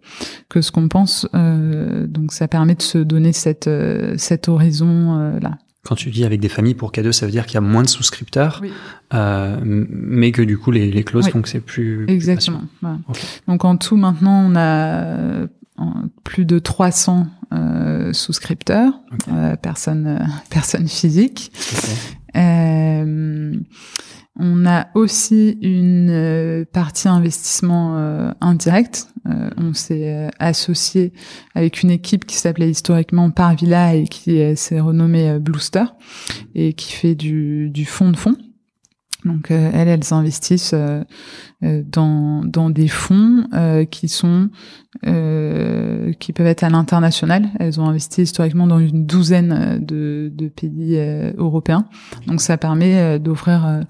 que ce qu'on pense. Euh, donc ça permet de se donner cette cet horizon là. Quand tu dis avec des familles pour K2, ça veut dire qu'il y a moins de souscripteurs, oui. euh, mais que du coup les, les clauses font que c'est plus. Exactement. Donc en tout maintenant on a plus de 300 souscripteurs, personnes personnes physiques. On a aussi une euh, partie investissement euh, indirect. Euh, on s'est associé avec une équipe qui s'appelait historiquement Parvilla et qui s'est renommée Bluester et qui fait du, du fonds de fonds. Donc elles, elles investissent dans, dans des fonds qui sont qui peuvent être à l'international. Elles ont investi historiquement dans une douzaine de, de pays européens. Donc ça permet d'offrir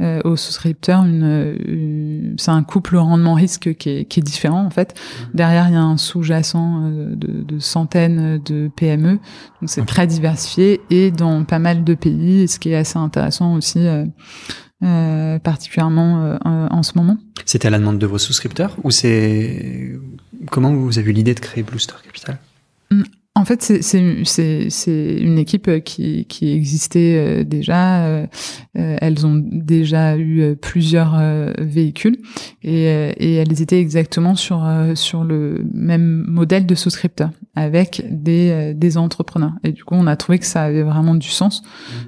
euh, aux souscripteurs une, c'est un couple rendement risque qui est, qui est différent en fait. Mmh. Derrière il y a un sous-jacent euh, de, de, centaines de PME, donc c'est très diversifié et dans pas mal de pays, ce qui est assez intéressant aussi. Euh, euh particulièrement en ce moment. C'était à la demande de vos souscripteurs ou c'est comment vous avez eu l'idée de créer Blue Star Capital? Mmh. En fait, c'est une équipe qui, qui existait euh, déjà. Euh, euh, elles ont déjà eu plusieurs véhicules et, et elles étaient exactement sur sur le même modèle de souscripteur avec des, des entrepreneurs. Et du coup, on a trouvé que ça avait vraiment du sens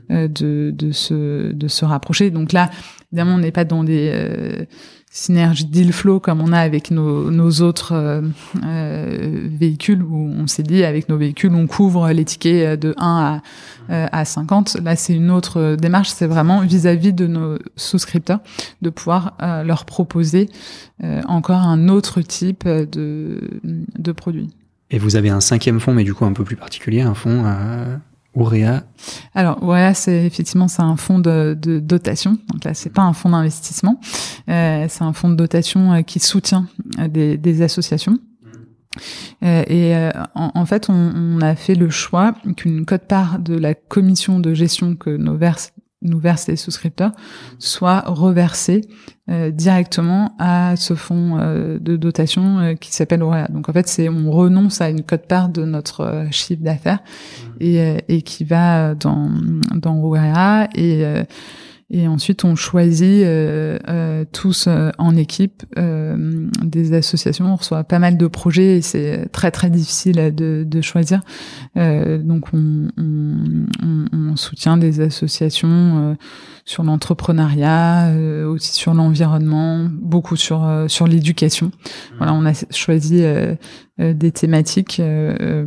mmh. de, de, se, de se rapprocher. Donc là, évidemment, on n'est pas dans des synergie deal flow comme on a avec nos, nos autres euh, euh, véhicules où on s'est dit avec nos véhicules on couvre les tickets de 1 à, euh, à 50 là c'est une autre démarche. C'est vraiment vis-à-vis de nos souscripteurs de pouvoir leur proposer encore un autre type de, de produit. Et vous avez un cinquième fonds mais du coup un peu plus particulier un fonds Ourea Alors Ourea, c'est effectivement c'est un fonds de, de, dotation. Donc là, c'est pas un fonds d'investissement. Euh, c'est un fonds de dotation euh, qui soutient euh, des, des associations. Euh, et euh, en, en, fait, on, on, a fait le choix qu'une cote-part de la commission de gestion que nos verse, nous versent les souscripteurs soit reversée euh, directement à ce fonds euh, de dotation euh, qui s'appelle Auréa. Donc en fait, c'est on renonce à une cote-part de notre chiffre d'affaires mmh. et, et qui va dans dans Auréa et et ensuite, on choisit euh, euh, tous euh, en équipe euh, des associations. On reçoit pas mal de projets et c'est très très difficile de, de choisir. donc, on, on, on, soutient des associations sur l'entrepreneuriat, aussi sur l'environnement, beaucoup sur sur l'éducation. Voilà, on a choisi des thématiques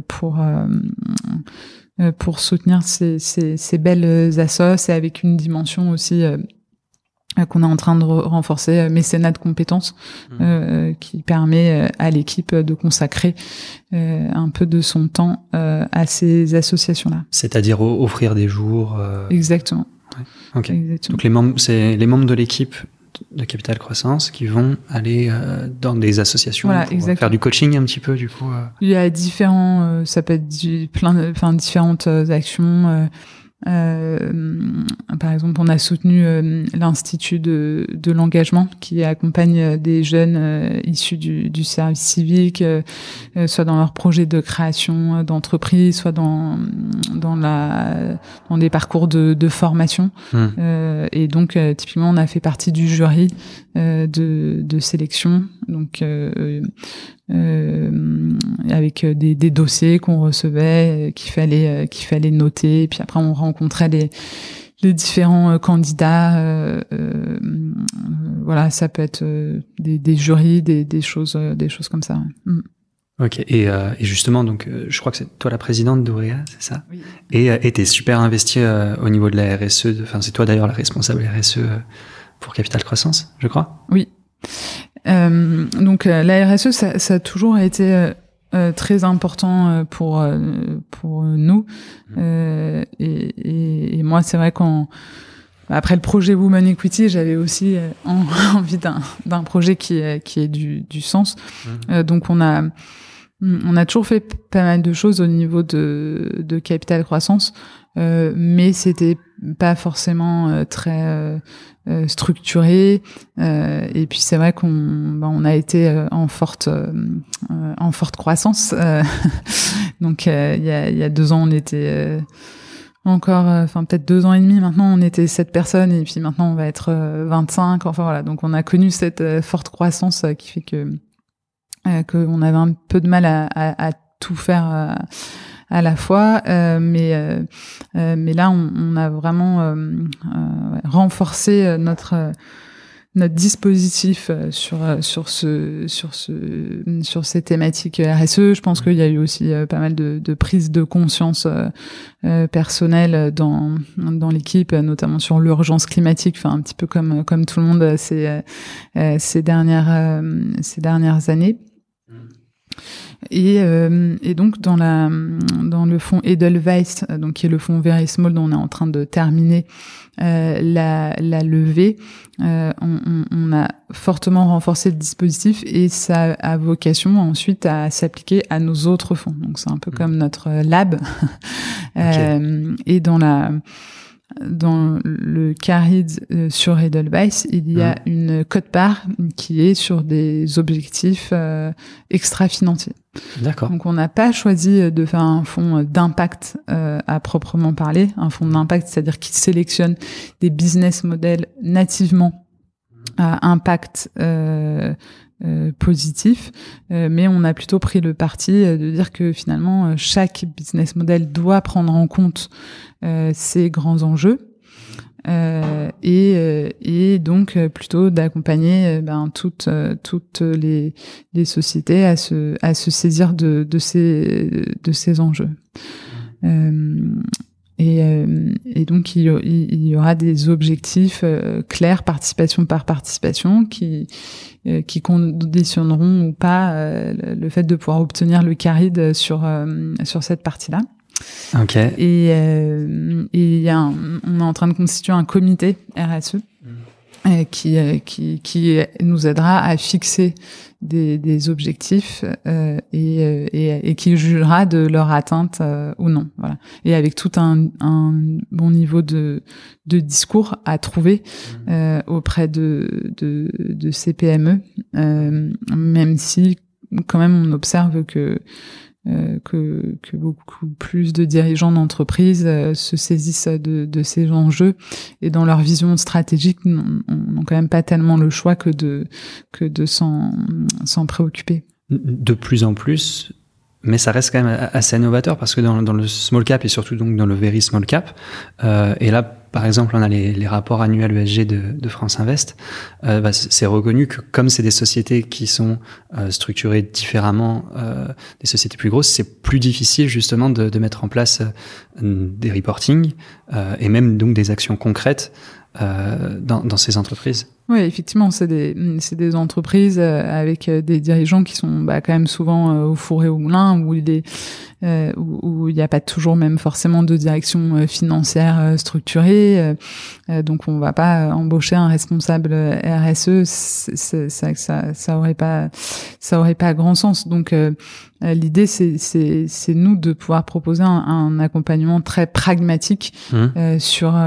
pour euh, pour soutenir ces, ces, ces, belles assos et avec une dimension aussi euh, qu'on est en train de renforcer, euh, mécénat de compétences, mmh. qui permet à l'équipe de consacrer un peu de son temps à ces associations-là. C'est-à-dire offrir des jours. Exactement. Ouais. Exactement. Donc les membres, c'est les membres de l'équipe de capital croissance qui vont aller euh, dans des associations pour faire du coaching un petit peu du coup. Euh. Il y a différents, euh, ça peut être du, plein, enfin différentes actions. Euh, par exemple, on a soutenu euh, l'Institut de, de l'engagement qui accompagne des jeunes euh, issus du, du, service civique, soit dans leur projet de création d'entreprise, soit dans dans la dans des parcours de, de formation. Mmh. et donc, typiquement, on a fait partie du jury de, de sélection. Donc euh, avec euh, des, des dossiers qu'on recevait, euh, qu'il fallait euh, qu'il fallait noter. Et puis après, on rencontrait les les différents candidats. Euh, voilà, ça peut être des, des jurys, des, des choses, des choses comme ça. Mm. Ok. Et, euh, et, justement, donc, je crois que c'est toi la présidente d'Auréa, c'est ça? Oui. Et t'es super investi au niveau de la RSE. Enfin, c'est toi d'ailleurs la responsable RSE pour Capital Croissance, je crois? Oui. Euh, donc euh, la RSE, ça, ça, a toujours été euh, très important pour pour nous. Mmh. Et, et, et, moi, c'est vrai qu'en après le projet Women Equity, j'avais aussi envie d'un projet qui qui ait du, du sens. Mmh. donc on a on a toujours fait pas mal de choses au niveau de, de capital croissance, euh, mais c'était pas forcément euh, très euh, euh structuré. Euh, et puis c'est vrai qu'on bah, on a été en forte en forte croissance. donc il y a, y, a, deux ans on était encore, enfin peut-être deux ans et demi maintenant, on était sept personnes et puis maintenant on va être 25. Enfin voilà, donc on a connu cette forte croissance qui fait que qu'on avait un peu de mal à, à, à tout faire à la fois, mais mais là on, on a vraiment renforcé notre notre dispositif euh, sur euh, sur ce sur ce sur ces thématiques RSE. Je pense qu'il y a eu aussi euh, pas mal de, de prise de conscience euh, personnelle dans dans l'équipe, notamment sur l'urgence climatique. Enfin, un petit peu comme comme tout le monde ces ces dernières ces dernières années. Et, euh, et, donc dans la dans le fonds Edelweiss, donc qui est le fonds Very Small dont on est en train de terminer euh, la, la levée, euh, on, on, a fortement renforcé le dispositif et ça a vocation ensuite à s'appliquer à nos autres fonds. Donc c'est un peu mmh. comme notre lab. okay. Euh, et dans la dans le CARID euh, sur Edelweiss, il y a mmh. une cote-part qui est sur des objectifs euh, extra-financiers. D'accord. Donc on n'a pas choisi de faire un fonds d'impact euh, à proprement parler, un fonds d'impact, c'est-à-dire qui sélectionne des business models nativement à impact euh, euh, positif, euh, mais on a plutôt pris le parti de dire que finalement chaque business model doit prendre en compte ces grands enjeux euh, et, euh, et donc euh, plutôt d'accompagner ben, toutes toutes les, les sociétés à se à se saisir de, de ces de ces enjeux. et, et donc il, il, y aura des objectifs clairs participation par participation qui qui conditionneront ou pas le fait de pouvoir obtenir le CARID sur sur cette partie-là. Ok. Et, euh, et y a un, on est en train de constituer un comité RSE euh, qui, euh, qui, qui nous aidera à fixer des, des objectifs euh, et, et, et, qui jugera de leur atteinte ou non. Voilà. Et avec tout un, un bon niveau de, de discours à trouver mm. auprès de, de, de ces PME, même si quand même on observe que euh, que, beaucoup plus de dirigeants d'entreprise euh, se saisissent de, ces enjeux et dans leur vision stratégique n'ont quand même pas tellement le choix que de s'en préoccuper. De plus en plus, mais ça reste quand même assez innovateur parce que dans, dans, le small cap et surtout donc dans le very small cap, euh, et là par exemple on a les, rapports annuels ESG de, de France Invest, euh, bah, c'est reconnu que comme c'est des sociétés qui sont euh, structurées différemment euh, des sociétés plus grosses, c'est plus difficile justement de, mettre en place des reporting et même donc des actions concrètes dans ces entreprises. Oui, effectivement, c'est des, c'est des entreprises euh, avec euh, des dirigeants qui sont bah, quand même souvent euh, au four et au moulin, où il est, euh, où il n'y a pas toujours même forcément de direction financière structurée. donc, on va pas embaucher un responsable RSE, c'est, ça, ça, ça aurait pas, ça aurait pas grand sens. Donc, l'idée, c'est, c'est, c'est nous de pouvoir proposer un, un accompagnement très pragmatique mmh. sur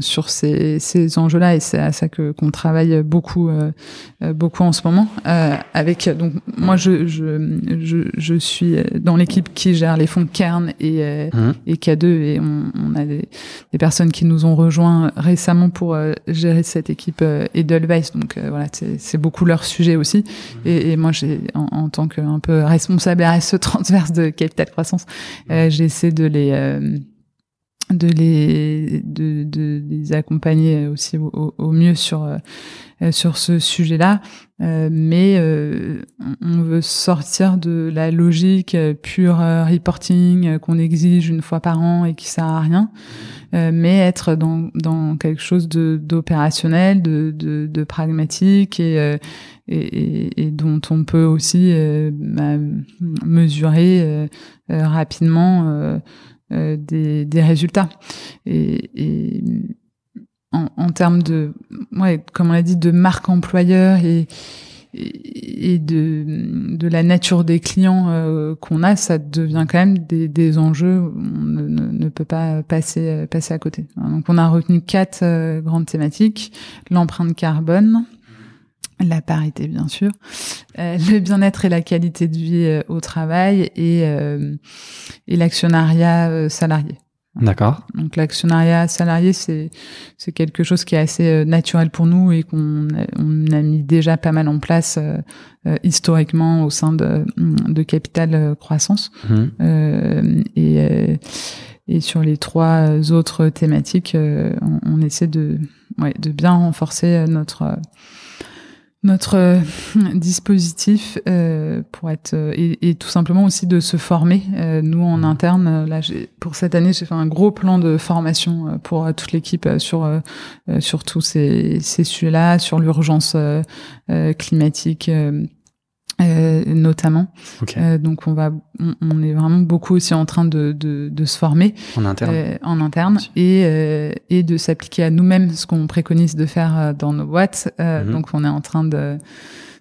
sur ces, ces enjeux-là, et c'est à ça que qu'on travaille beaucoup euh, euh, beaucoup en ce moment euh, avec donc moi je, je, je, je suis dans l'équipe qui gère les fonds Kern et, mmh. et K2 et on, on a des, des, personnes qui nous ont rejoints récemment pour gérer cette équipe Edelweiss donc voilà c'est beaucoup leur sujet aussi mmh. et, et, moi j'ai en, en, tant que un peu responsable RSE transverse de Capital Croissance mmh. j'essaie de les de les de, de, les accompagner aussi au, mieux sur euh, sur ce sujet-là. Euh, mais euh, on veut sortir de la logique pure reporting qu'on exige une fois par an et qui sert à rien mais être dans dans quelque chose de d'opérationnel de, de, pragmatique et, et, dont on peut aussi bah, mesurer rapidement des, des, résultats. Et, et en, en, termes de, ouais, comme on l'a dit, de marque employeur et, et de, de la nature des clients euh, qu'on a, ça devient quand même des, des enjeux on ne, ne, peut pas passer, passer à côté. Donc on a retenu quatre euh, grandes thématiques l'empreinte carbone, la parité bien sûr, euh, le bien-être et la qualité de vie euh, au travail et, euh, et l'actionnariat salarié. D'accord. Donc l'actionnariat salarié, c'est c'est quelque chose qui est assez naturel pour nous et qu'on a, on a mis déjà pas mal en place historiquement au sein de, de Capital Croissance. Mhm. et, et sur les trois autres thématiques, on, on, essaie de, ouais, de bien renforcer notre notre euh, dispositif euh, pour être euh, et, et, tout simplement aussi de se former. nous en mmh. interne, là, pour cette année, j'ai fait un gros plan de formation pour toute l'équipe sur sur tous ces, ces sujets-là, sur l'urgence climatique euh, notamment. Euh, donc on va, on, est vraiment beaucoup aussi en train de, de, de se former en interne, euh, en interne et euh, et de s'appliquer à nous-mêmes ce qu'on préconise de faire euh, dans nos boîtes. Mhm. Donc on est en train de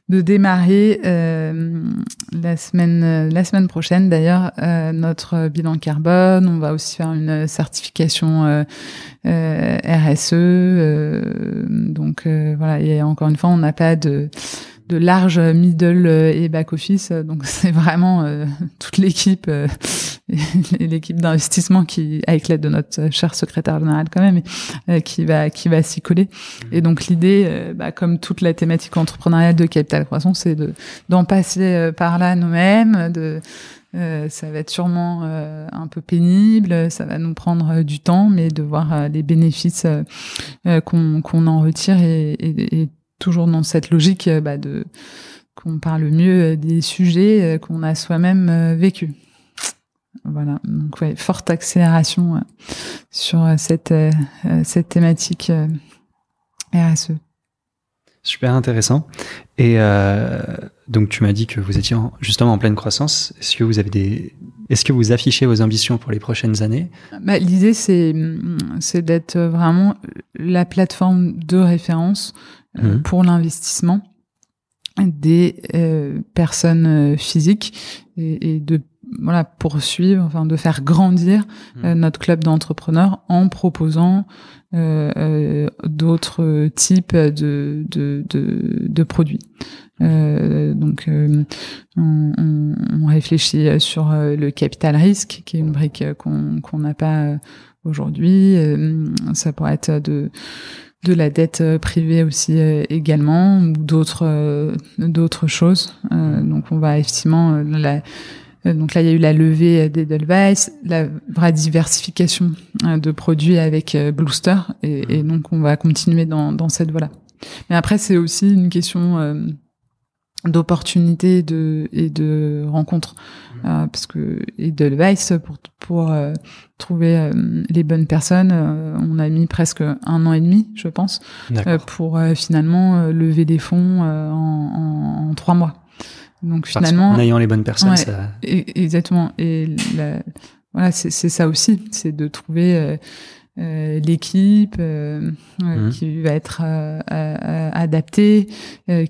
de démarrer la semaine la semaine prochaine d'ailleurs notre bilan carbone. On va aussi faire une certification RSE. donc voilà, et encore une fois, on n'a pas de de large middle et back office. Donc c'est vraiment euh, toute l'équipe, euh, l'équipe d'investissement qui, avec l'aide de notre cher secrétaire général quand même, euh, qui va qui va s'y coller. Et donc l'idée, bah, comme toute la thématique entrepreneuriale de Capital Croissance, c'est de d'en passer par là nous-mêmes. De ça va être sûrement un peu pénible, ça va nous prendre du temps, mais de voir les bénéfices qu'on qu'on en retire et, et, et toujours dans cette logique euh, bah, de qu'on parle mieux des sujets euh, qu'on a soi-même euh, vécu. Voilà, donc ouais, forte accélération sur cette cette thématique RSE. Super intéressant. Et euh, donc tu m'as dit que vous étiez justement en pleine croissance. Est-ce que vous avez des, est-ce que vous affichez vos ambitions pour les prochaines années? Bah, L'idée c'est c'est d'être vraiment la plateforme de référence euh, mmh. pour l'investissement des euh, personnes euh, physiques et, et, de voilà poursuivre, enfin de faire grandir mmh. notre club d'entrepreneurs en proposant euh, d'autres types de, de, de, de produits. Euh, donc, on, on, on, réfléchit sur le capital risque, qui est une brique qu'on qu'on n'a pas aujourd'hui. ça pourrait être de de la dette euh, privée aussi euh, également ou d'autres euh, d'autres choses. donc on va effectivement la, donc là, il y a eu la levée d'Edelweiss, la vraie diversification de produits avec Bluester, et, et, donc on va continuer dans, dans cette voie-là. Mais après, c'est aussi une question d'opportunités de, et de rencontres mmh. euh, parce que Edelweiss pour pour euh, trouver euh, les bonnes personnes. On a mis presque un an et demi je pense pour finalement lever des fonds en, en, trois mois. Donc finalement en ayant les bonnes personnes ça... E-, exactement. Et voilà c'est ça aussi c'est de trouver euh, l'équipe euh, mmh. qui va être euh, adaptée,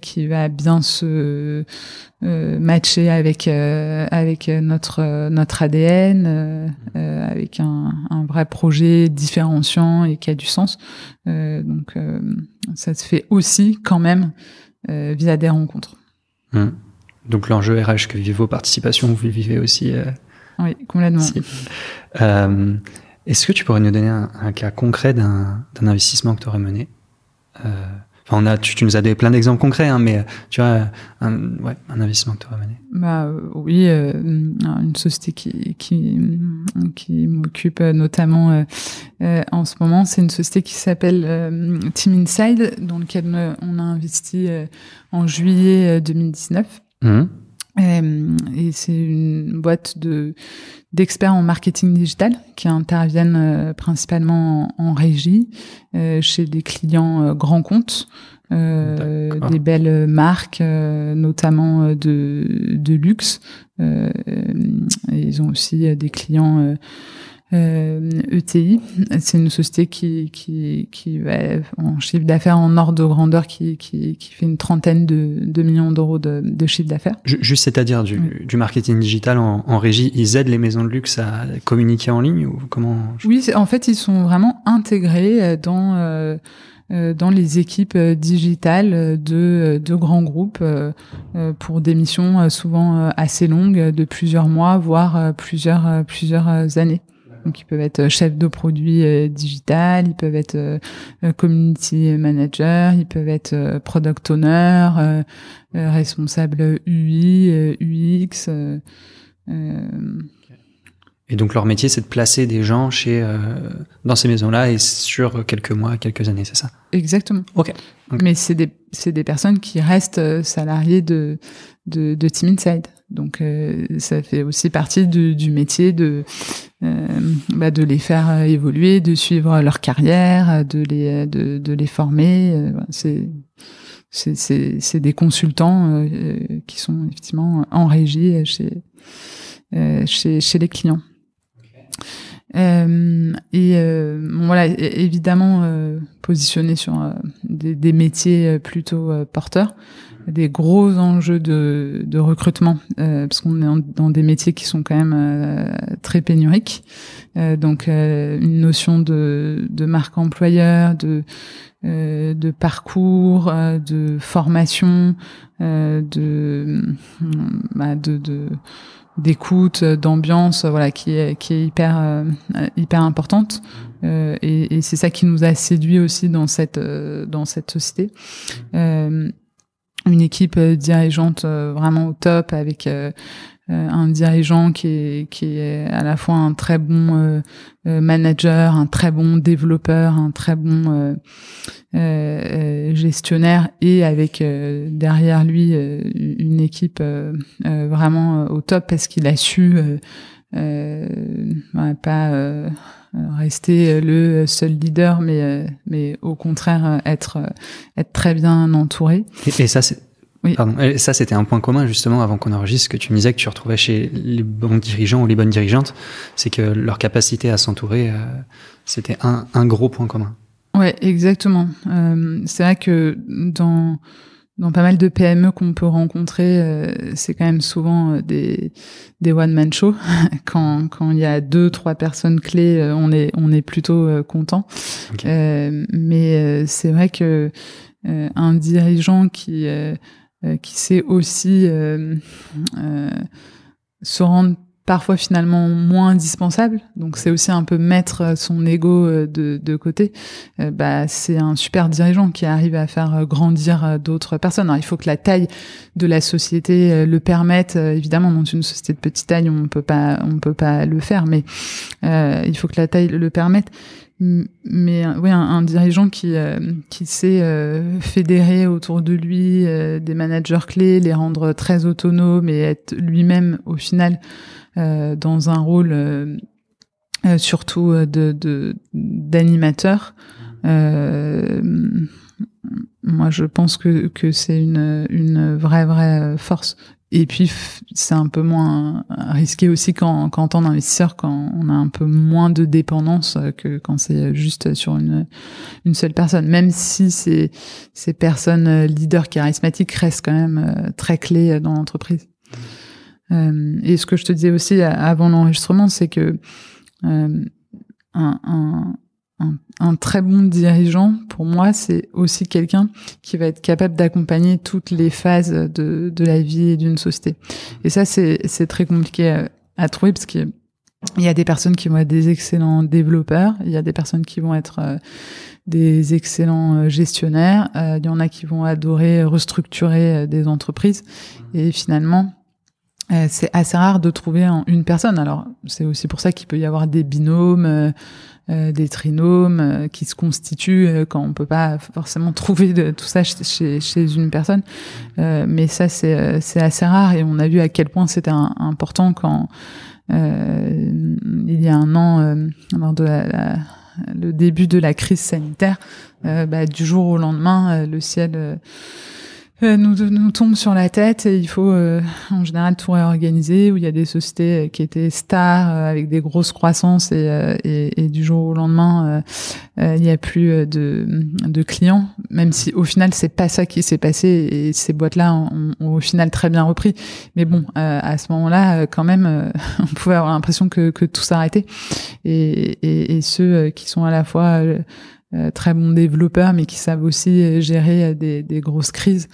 qui va bien se matcher avec avec notre notre ADN, avec un, un, vrai projet différenciant et qui a du sens. donc ça se fait aussi quand même via des rencontres. Mmh. Donc l'enjeu RH que vivent vos participations, vous le vivez aussi. oui, complètement. Est-ce que tu pourrais nous donner un, cas concret d'un investissement que tu aurais mené? Euh, Enfin, on a, tu, nous as donné plein d'exemples concrets, hein, mais tu vois, un, ouais, un investissement que tu aurais mené. Bah euh, oui, euh, une société qui qui, qui m'occupe notamment en ce moment, c'est une société qui s'appelle Team Inside, dans lequel on a investi en juillet 2019. Euh, et c'est une boîte de d'experts en marketing digital qui interviennent euh, principalement en, régie euh, chez des clients grands comptes, des belles marques, notamment de, de luxe. ils ont aussi des clients euh, ETI. C'est une société qui, qui, qui va en chiffre d'affaires en ordre de grandeur qui, qui, qui fait une trentaine de, de millions d'euros de, de, chiffre d'affaires. Juste, c'est-à-dire du, du, marketing digital en, en, régie, ils aident les maisons de luxe à communiquer en ligne ou comment Oui, en fait, ils sont vraiment intégrés dans euh, euh dans les équipes euh, digitales de, de grands groupes euh, pour des missions souvent assez longues de plusieurs mois, voire plusieurs, plusieurs années. Donc ils peuvent être chefs de produit digital, ils peuvent être community manager, ils peuvent être product owner, responsable UI, UX. Et donc leur métier, c'est de placer des gens chez dans ces maisons-là et sur quelques mois, quelques années, c'est ça? Exactement. Ok. Mais c'est des c'est des personnes qui restent salariées de de, de Team Inside. Donc euh, ça fait aussi partie du, du métier de euh, bah, de les faire évoluer, de suivre leur carrière, de les de, de les former. Euh, c'est c'est c'est des consultants qui sont effectivement en régie chez chez chez les clients. Euh, et euh, voilà, évidemment euh, positionné sur des, des, métiers plutôt porteurs des gros enjeux de, de recrutement parce qu'on est dans des métiers qui sont quand même très pénuriques. donc une notion de, de marque employeur, de de parcours, de formation, de, bah, de, de d'écoute, d'ambiance, voilà, qui est qui est hyper hyper importante. Euh, et, et c'est ça qui nous a séduit aussi dans cette dans cette société. Euh, une équipe euh, dirigeante euh, vraiment au top avec euh, un dirigeant qui est, qui est à la fois un très bon manager, un très bon développeur, un très bon gestionnaire et avec derrière lui une équipe vraiment au top parce qu'il a su pas rester le seul leader, mais mais au contraire être être très bien entouré. Et, ça c'est oui. Pardon. Et ça, c'était un point commun justement avant qu'on enregistre que tu me disais que tu retrouvais chez les bons dirigeants ou les bonnes dirigeantes, c'est que leur capacité à s'entourer, euh, c'était un, un gros point commun. Ouais, exactement. Euh, c'est vrai que dans dans pas mal de PME qu'on peut rencontrer, euh, c'est quand même souvent euh, des, des one man show. quand quand il y a deux trois personnes clés, euh, on est on est plutôt content. mais c'est vrai que un dirigeant qui qui sait aussi se rendre parfois finalement moins indispensable. Donc c'est aussi un peu mettre son ego euh, de, de côté. Euh, bah c'est un super dirigeant qui arrive à faire grandir d'autres personnes. Alors, il faut que la taille de la société euh, le permette. Évidemment, dans une société de petite taille, on peut pas on peut pas le faire, mais euh, il faut que la taille le permette mais oui un, dirigeant qui qui sait fédérer autour de lui des managers clés les rendre très autonomes et être lui-même au final euh, dans un rôle euh, euh, surtout de d'animateur. Mmh. moi, je pense que que c'est une une vraie vraie force. Et puis, c'est un peu moins risqué aussi quand, quand en tant qu'investisseur, quand on a un peu moins de dépendance que quand c'est juste sur une, une seule personne. Même si ces, ces personnes leaders charismatiques restent quand même très clés dans l'entreprise. Euh, et ce que je te disais aussi avant l'enregistrement, c'est que euh, un, très bon dirigeant, pour moi, c'est aussi quelqu'un qui va être capable d'accompagner toutes les phases de, la vie d'une société. Et ça, c'est très compliqué à, trouver parce qu'il y a des personnes qui vont être des excellents développeurs, il y a des personnes qui vont être euh, des excellents gestionnaires, il y en a qui vont adorer restructurer des entreprises. Et finalement, c'est assez rare de trouver une personne. Alors, c'est aussi pour ça qu'il peut y avoir des binômes, euh, euh des trinômes euh, qui se constituent quand on peut pas forcément trouver de, tout ça chez, chez une personne. mais ça, c'est, c'est assez rare et on a vu à quel point c'était important quand il y a un an, lors de la, le début de la crise sanitaire, bah, du jour au lendemain, le ciel euh, nous, nous tombe sur la tête et il faut euh, en général tout réorganiser où il y a des sociétés qui étaient stars euh, avec des grosses croissances et, et, et du jour au lendemain il n'y a plus de, de, clients même si au final c'est pas ça qui s'est passé et ces boîtes là ont, ont, au final très bien repris. Mais bon à ce moment là quand même on pouvait avoir l'impression que, que tout s'arrêtait. Et, et, ceux qui sont à la fois très bons développeurs, mais qui savent aussi gérer des, des grosses crises.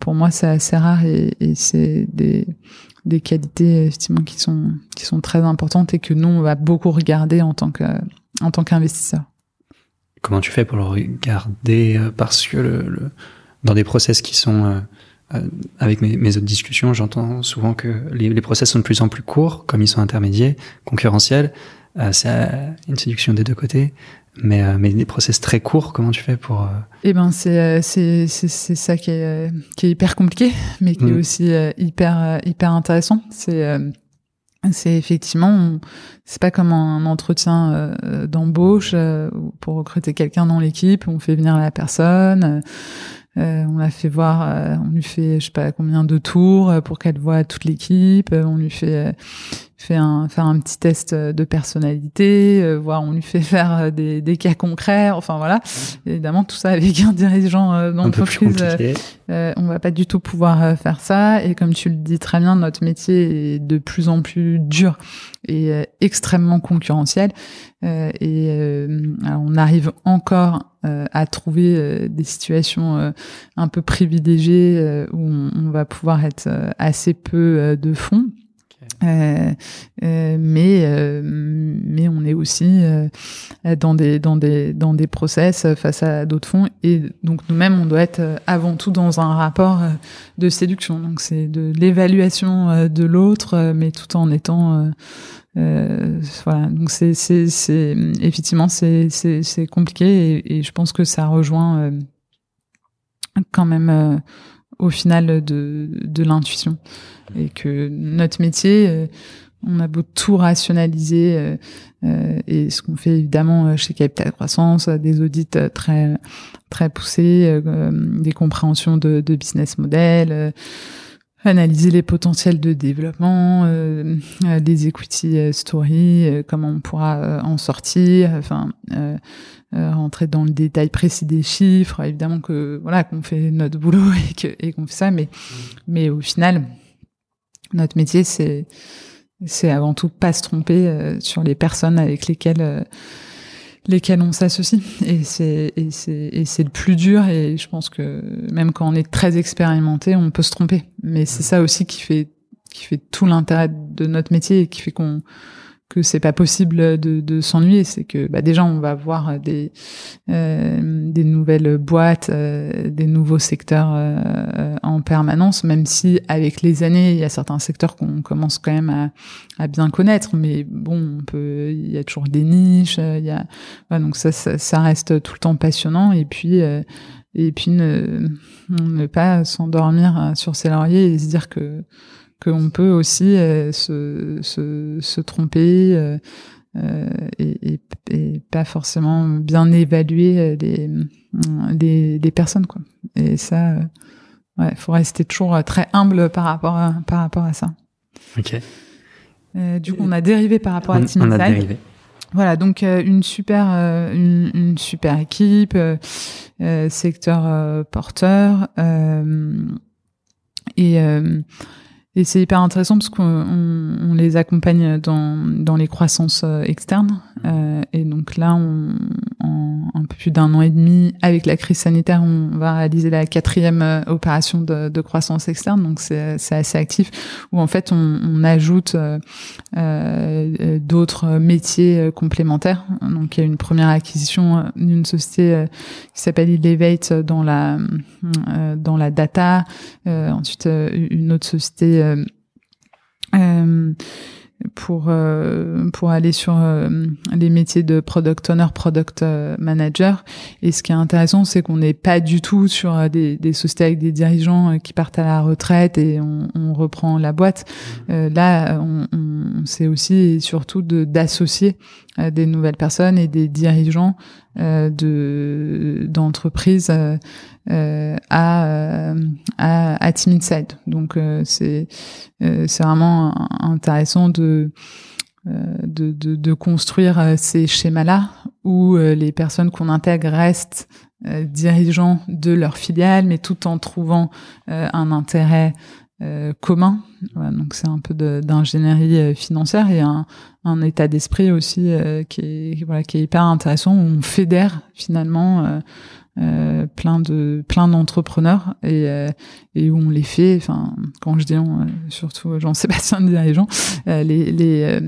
pour moi, c'est assez rare et, c'est des qualités effectivement qui sont qui sont très importantes et que nous on va beaucoup regarder en tant que tant qu'investisseur. Comment tu fais pour le regarder Parce que dans des process qui sont euh, avec mes, autres discussions, j'entends souvent que les, process sont de plus en plus courts, comme ils sont intermédiaires, concurrentiels. Euh, c'est une séduction des deux côtés. Mais, euh, mais des process très courts, comment tu fais pour... Euh, eh ben, c'est, c'est, c'est, ça qui est, qui est hyper compliqué, mais qui est mm. aussi hyper, hyper intéressant. C'est, c'est effectivement, c'est pas comme un entretien d'embauche pour recruter quelqu'un dans l'équipe, on fait venir la personne euh, on l'a fait voir, euh, on lui fait je sais pas combien de tours euh, pour qu'elle voit toute l'équipe. on lui fait fait un, faire un petit test de personnalité, euh, voir on lui fait faire euh, des, des, cas concrets, enfin voilà. Évidemment, tout ça avec un dirigeant euh, d'entreprise, euh, on va pas du tout pouvoir faire ça. Et comme tu le dis très bien, notre métier est de plus en plus dur et extrêmement concurrentiel. et on arrive encore à trouver des situations un peu privilégiées où on, on, va pouvoir être assez peu de fonds. Euh, euh, mais euh, mais on est aussi euh, dans des dans des dans des process face à d'autres fonds. Et donc nous-mêmes on doit être avant tout dans un rapport de séduction. Donc c'est de l'évaluation de l'autre mais tout en étant voilà. Donc c'est c'est c'est effectivement c'est c'est c'est compliqué. Et, et, je pense que ça rejoint quand même au final de, de l'intuition. Et que notre métier, euh, on a beau tout rationaliser, euh, euh, et ce qu'on fait évidemment chez Capital Croissance, des audits très très poussés, des compréhensions de, de business model, analyser les potentiels de développement, euh, des equity stories, comment on pourra en sortir, enfin euh, rentrer dans le détail précis des chiffres. Évidemment que voilà qu'on fait notre boulot et que et qu'on fait ça, mais mais au final, notre métier c'est c'est avant tout pas se tromper euh, sur les personnes avec lesquelles lesquelles on s'associe. Et c'est et le plus dur. Et je pense que même quand on est très expérimenté on peut se tromper. Mais c'est ça aussi qui fait qui fait tout l'intérêt de notre métier et qui fait qu'on que c'est pas possible de, de s'ennuyer, c'est que bah, déjà on va voir des euh, des nouvelles boîtes, euh, des nouveaux secteurs euh, en permanence, même si avec les années il y a certains secteurs qu'on commence quand même à, à, bien connaître, mais bon, on peut, il y a toujours des niches, il y a donc ça, ça, ça reste tout le temps passionnant et puis et puis ne ne pas s'endormir sur ses lauriers et se dire que qu'on peut aussi euh, se, se, se, tromper euh, euh, et, et, et, pas forcément bien évaluer les, les, les personnes. Quoi. Et ça, ouais, faut rester toujours très humble par rapport à, par rapport à ça. Ok. du coup, on a dérivé par rapport à Team On a dérivé. Voilà, donc une super une, une, super équipe, secteur porteur et et c'est hyper intéressant parce qu'on on, les accompagne dans, dans les croissances euh, externes. Mmh. Euh, et donc là, on, un peu plus d'un an et demi, avec la crise sanitaire, on va réaliser la quatrième euh, opération de, croissance externe. Donc c'est assez actif, où en fait on, on ajoute euh, euh, d'autres métiers complémentaires. Donc il y a une première acquisition d'une société qui s'appelle Elevate dans la dans la data. ensuite une autre société euh, euh, pour euh, pour aller sur les métiers de product owner, product manager. Et ce qui est intéressant, c'est qu'on n'est pas du tout sur des, des, sociétés avec des dirigeants qui partent à la retraite et on, on reprend la boîte. Mmh. là, on, on c'est aussi et surtout d'associer des nouvelles personnes et des dirigeants de d'entreprises euh, à, euh, à, à Team Inside. Donc euh, c'est c'est vraiment intéressant de de, de, de, construire ces schémas-là où les personnes qu'on intègre restent dirigeants de leur filiale, mais tout en trouvant un intérêt commun. Voilà, donc c'est un peu d'ingénierie financière et un, un état d'esprit aussi qui est voilà qui est hyper intéressant où on fédère finalement euh, plein de plein d'entrepreneurs et, euh, et où on les fait enfin quand je dis on, euh, surtout Jean-Sébastien dirigeant les les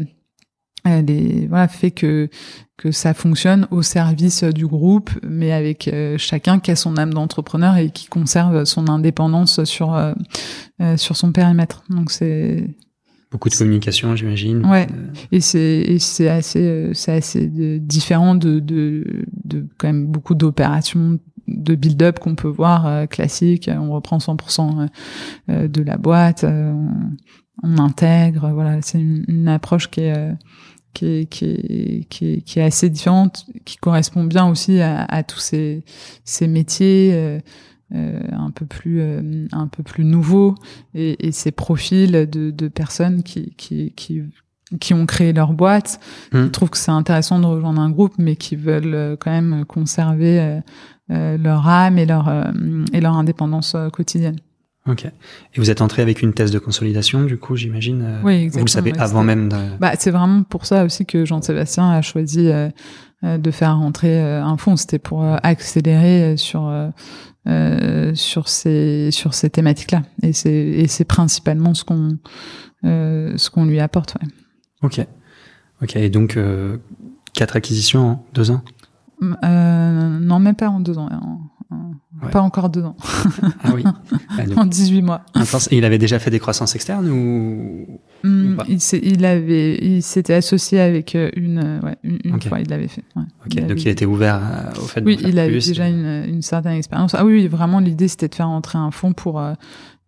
les voilà fait que que ça fonctionne au service du groupe mais avec chacun qui a son âme d'entrepreneur et qui conserve son indépendance sur sur son périmètre donc c'est Beaucoup de communication, j'imagine. Ouais. Et c'est c'est assez c'est assez différent de, de de quand même beaucoup d'opérations de build-up qu'on peut voir euh, classique. On reprend 100% euh, euh, de la boîte, on, on, intègre. Voilà, c'est une, une, approche qui est qui est, qui, est, qui, est, qui est assez différente, qui correspond bien aussi à, à tous ces, ces métiers. Euh, un peu plus euh, un peu plus nouveau et, et ces profils de, de personnes qui, qui, qui qui ont créé leur boîte, mmh. qui trouvent que c'est intéressant de rejoindre un groupe, mais qui veulent euh, quand même conserver leur âme et leur et leur indépendance quotidienne. Ok. Et vous êtes entré avec une thèse de consolidation, du coup, j'imagine. Oui, exactement. Vous le savez avant même. De... Bah, c'est vraiment pour ça aussi que Jean-Sébastien a choisi de faire rentrer un fonds. C'était pour accélérer sur euh, sur ces sur ces thématiques-là. Et c'est et c'est principalement ce qu'on euh, ce qu'on lui apporte. Ouais. Ok, ok. Et donc euh, quatre acquisitions en deux ans? Euh, non, même pas en deux ans. Pas encore deux ans. ah oui. en 18 mois. Et il avait déjà fait des croissances externes ou, hmm, il, il, avait, il s'était associé avec euh, une, ouais, une, fois, il l'avait fait. Ouais. Il donc il était ouvert euh, au fait de Oui, il avait déjà une, une, certaine expérience. Ah oui, vraiment, l'idée c'était de faire entrer un fonds pour, euh,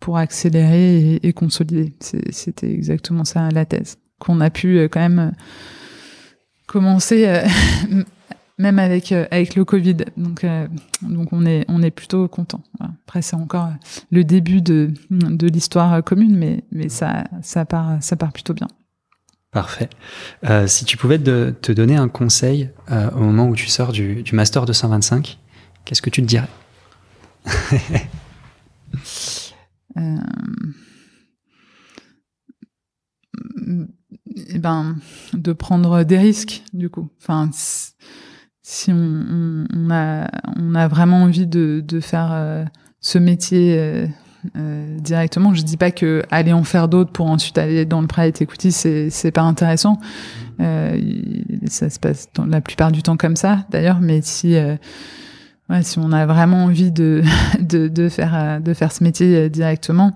pour accélérer et, et consolider. C'était exactement ça la thèse. Qu'on a pu quand même commencer même avec euh, avec le Covid. Donc euh, donc on est on est plutôt content. Après c'est encore euh, le début de de l'histoire commune, mais mais ça ça part ça part plutôt bien. Parfait. Euh, si tu pouvais te, te donner un conseil au moment où tu sors du, du master 225, qu'est-ce que tu te dirais? Euh, eh ben, de prendre des risques, du coup. Enfin, si on, on, a, on a vraiment envie de, de faire euh, ce métier euh, euh, directement, je dis pas que aller en faire d'autres pour ensuite aller dans le private equity, c'est c'est pas intéressant. Mmh. Euh, ça se passe dans la plupart du temps comme ça, d'ailleurs. Mais si ouais, si on a vraiment envie de, de, de, faire, de faire ce métier euh, directement,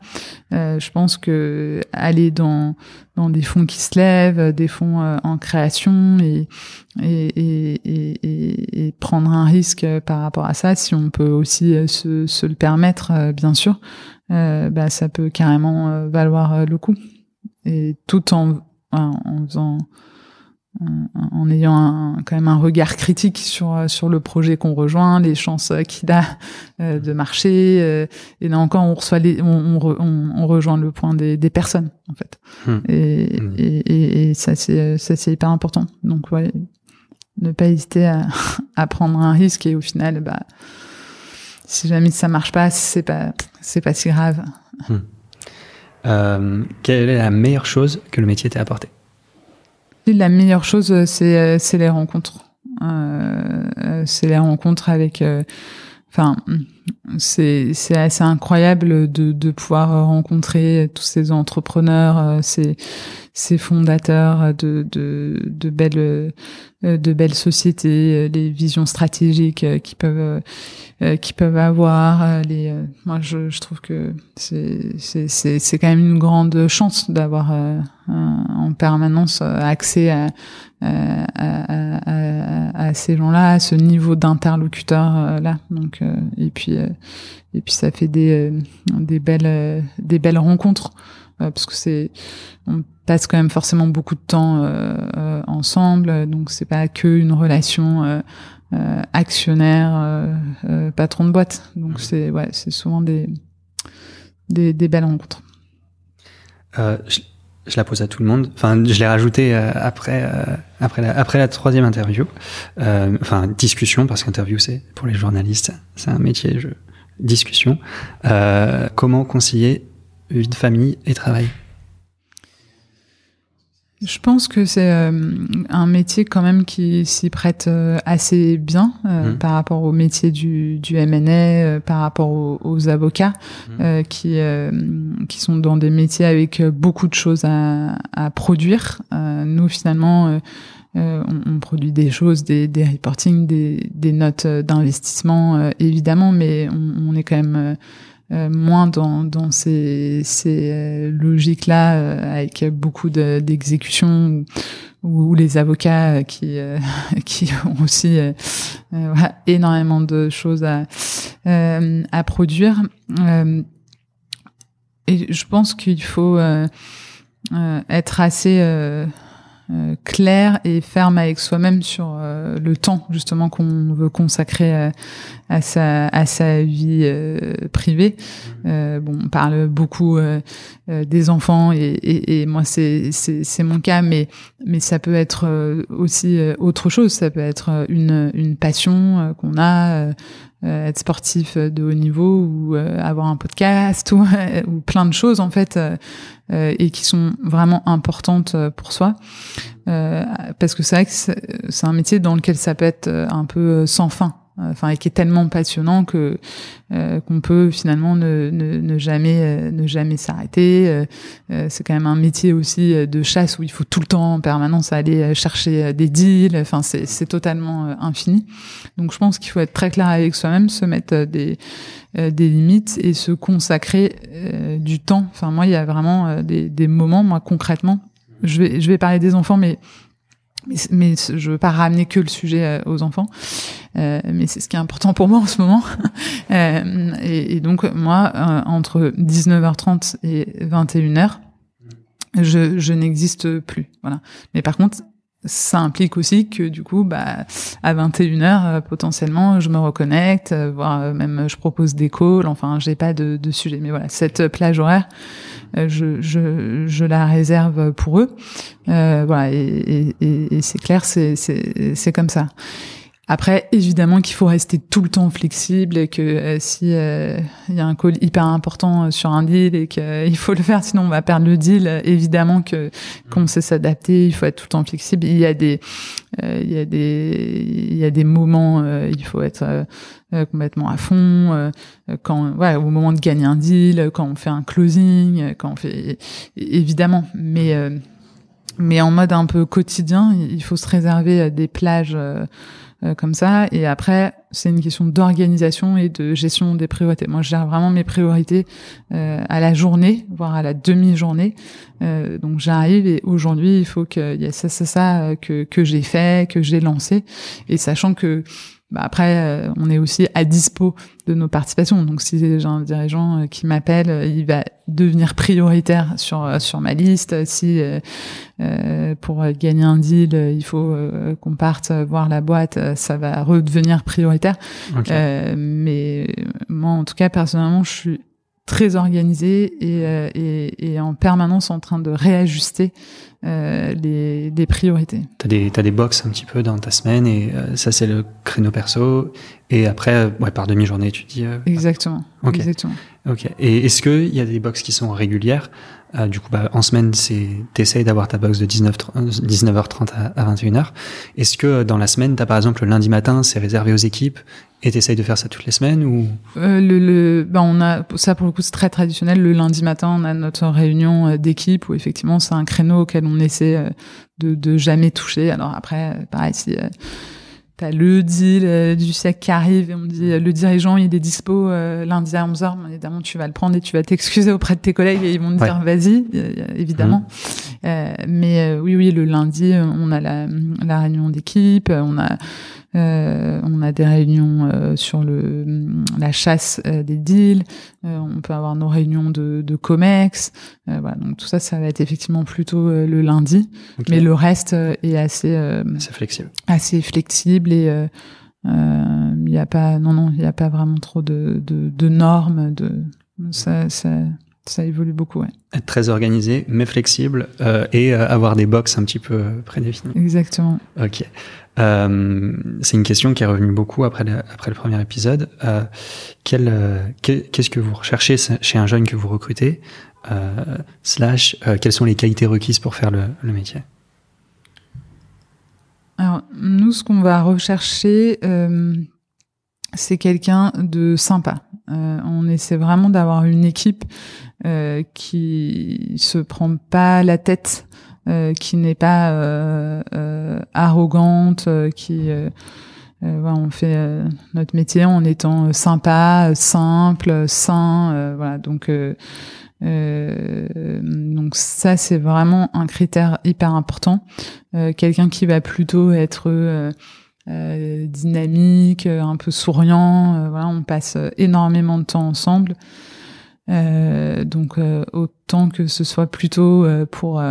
euh, je pense que aller dans, dans des fonds qui se lèvent, des fonds euh, en création et, et, et, et, prendre un risque par rapport à ça, si on peut aussi se, se le permettre, bien sûr, bah, ça peut carrément valoir le coup. Et tout en, en faisant en ayant un, quand même un regard critique sur sur le projet qu'on rejoint, les chances qu'il a euh, de marcher. Euh, et là encore, on reçoit les, on, on, on rejoint le point des, des personnes en fait. Hmm. Et, hmm. et, et, et, ça c'est ça c'est hyper important. Donc ouais, ne pas hésiter à, à prendre un risque et au final, bah si jamais ça marche pas, c'est pas c'est pas si grave. Hmm. Euh, quelle est la meilleure chose que le métier t'ait apporté la meilleure chose, euh, c'est euh, c'est les rencontres. Euh, c'est les rencontres avec. Enfin, c'est c'est assez incroyable de de pouvoir rencontrer tous ces entrepreneurs, ces ces fondateurs de de de belles de belles sociétés, les visions stratégiques qui peuvent qui peuvent avoir. Les, moi, je, je trouve que c'est c'est quand même une grande chance d'avoir en permanence accès à, à, à, à ces gens-là, à ce niveau d'interlocuteur euh, là. Donc euh, et puis euh, et puis ça fait des des belles des belles rencontres parce que c'est on passe quand même forcément beaucoup de temps ensemble, donc c'est pas que une relation actionnaire patron de boîte. Donc c'est ouais c'est souvent des des, des belles rencontres. Euh, je la pose à tout le monde. Enfin, je l'ai rajouté euh, après euh, après la après la troisième interview. Euh, enfin, discussion parce qu'interview c'est pour les journalistes, c'est un métier. Je... Discussion. comment concilier vie de famille et travail? Je pense que c'est euh, un métier quand même qui s'y prête euh, assez bien euh, mmh. par rapport au métier du, du MNA, par rapport aux, avocats mmh. qui qui sont dans des métiers avec beaucoup de choses à, à produire. nous finalement. On, on, produit des choses, des, des reporting, des, des notes d'investissement, évidemment, mais on, on, est quand même euh, moins dans, dans ces, ces euh, logiques-là, euh, avec beaucoup d'exécution, ou, les avocats qui, qui ont aussi énormément de choses à, à produire. et je pense qu'il faut être assez euh, clair et ferme avec soi-même sur euh, le temps justement qu'on veut consacrer euh, à sa à sa vie privée. Mmh. bon, on parle beaucoup des enfants et, et, et moi c'est c'est mon cas, mais mais ça peut être aussi autre chose. Ça peut être une une passion qu'on a. être sportif de haut niveau ou avoir un podcast ou, ou plein de choses en fait euh, et qui sont vraiment importantes euh, pour soi. Euh, parce que c'est que c'est un métier dans lequel ça peut être un peu sans fin enfin et qui est tellement passionnant que euh, qu'on peut finalement ne, ne, ne jamais ne jamais s'arrêter. Euh, c'est quand même un métier aussi de chasse où il faut tout le temps en permanence aller chercher des deals. Enfin c'est c'est totalement infini. Donc je pense qu'il faut être très clair avec soi-même se mettre des euh, des limites et se consacrer euh, du temps. Enfin, moi, il y a vraiment euh, des, des, moments, moi, concrètement, je vais, je vais parler des enfants, mais mais, mais je veux pas ramener que le sujet aux enfants, euh, mais c'est ce qui est important pour moi en ce moment. euh, et, donc moi, entre 19h30 et 21h, je, je n'existe plus. Voilà. Mais par contre, ça implique aussi que du coup, bah, à 21h, euh, potentiellement, je me reconnecte, euh, voire euh, même je propose des calls, enfin, j'ai pas de, de, sujet. Mais voilà, cette plage horaire, je, je, je la réserve pour eux. voilà, et, et, et c'est clair, c'est comme ça. Après, évidemment qu'il faut rester tout le temps flexible et que euh, si euh, il y a un call hyper important euh, sur un deal et qu'il faut le faire, sinon on va perdre le deal. Évidemment que qu'on sait s'adapter, il faut être tout le temps flexible. Il y a des il y a des il y a des moments, il faut être complètement à fond. quand ouais, au moment de gagner un deal, quand on fait un closing, quand on fait évidemment, mais mais en mode un peu quotidien, il faut se réserver des plages euh, comme ça. Et après, c'est une question d'organisation et de gestion des priorités. Moi, je gère vraiment mes priorités euh, à la journée, voire à la demi-journée. Euh, donc, j'arrive et aujourd'hui, il faut qu'il y ait ça, ça, ça que, que j'ai fait, que j'ai lancé. Et sachant que bah après, euh, on est aussi à dispo de nos participations. Donc, si j'ai un dirigeant euh, qui m'appelle, euh, il va devenir prioritaire sur sur ma liste. Si euh, pour gagner un deal, il faut qu'on parte voir la boîte, ça va redevenir prioritaire. mais moi, en tout cas, personnellement, je suis très organisée et, et, et en permanence en train de réajuster euh, les, les, priorités. T'as des t'as des box un petit peu dans ta semaine et euh, ça c'est le créneau perso et après ouais par demi journée tu dis. Euh, exactement. Exactement. Ok. Et est-ce que il y a des box qui sont régulières? Euh, du coup, bah, en semaine, c'est t'essayes d'avoir ta box de 19, 19h30 à, 21h. Est-ce que dans la semaine, t'as par exemple le lundi matin, c'est réservé aux équipes et t'essayes de faire ça toutes les semaines ou? Euh, le, le ben on a ça pour le coup c'est très traditionnel. Le lundi matin, on a notre réunion euh, d'équipe où effectivement c'est un créneau auquel on essaie euh, de, de jamais toucher. Alors après, pareil si T'as le deal du siècle qui arrive et on me dit le dirigeant il est dispo euh, lundi à 11h. Évidemment tu vas le prendre et tu vas t'excuser auprès de tes collègues et ils vont te dire vas-y, évidemment. Mmh. Euh, mais euh, oui oui le lundi on a la, la réunion d'équipe, on a euh, on a des réunions euh, sur le, la chasse euh, des deals. on peut avoir nos réunions de, de COMEX. voilà, donc tout ça, ça va être effectivement plutôt le lundi. Mais le reste est assez, assez flexible. Assez flexible et il n'y a pas, non, non, il n'y a pas vraiment trop de, de, de normes. De, ça, ça, ça évolue beaucoup, ouais. Être très organisé, mais flexible, euh, et euh, avoir des box un petit peu prédéfinies. Exactement. Ok. Euh, c'est une question qui est revenue beaucoup après le, après le premier épisode. Euh, quel, qu'est-ce que vous recherchez chez un jeune que vous recrutez slash quelles sont les qualités requises pour faire le, le métier? Alors, nous, ce qu'on va rechercher, c'est quelqu'un de sympa. Euh, on essaie vraiment d'avoir une équipe euh, qui se prend pas la tête, euh, qui n'est pas euh, arrogante, qui voilà, on fait notre métier en étant sympa, simple, sain, voilà. Donc donc ça c'est vraiment un critère hyper important. quelqu'un qui va plutôt être euh, dynamique, euh, un peu souriant. Euh, voilà, on passe énormément de temps ensemble. Euh, donc autant que ce soit plutôt pour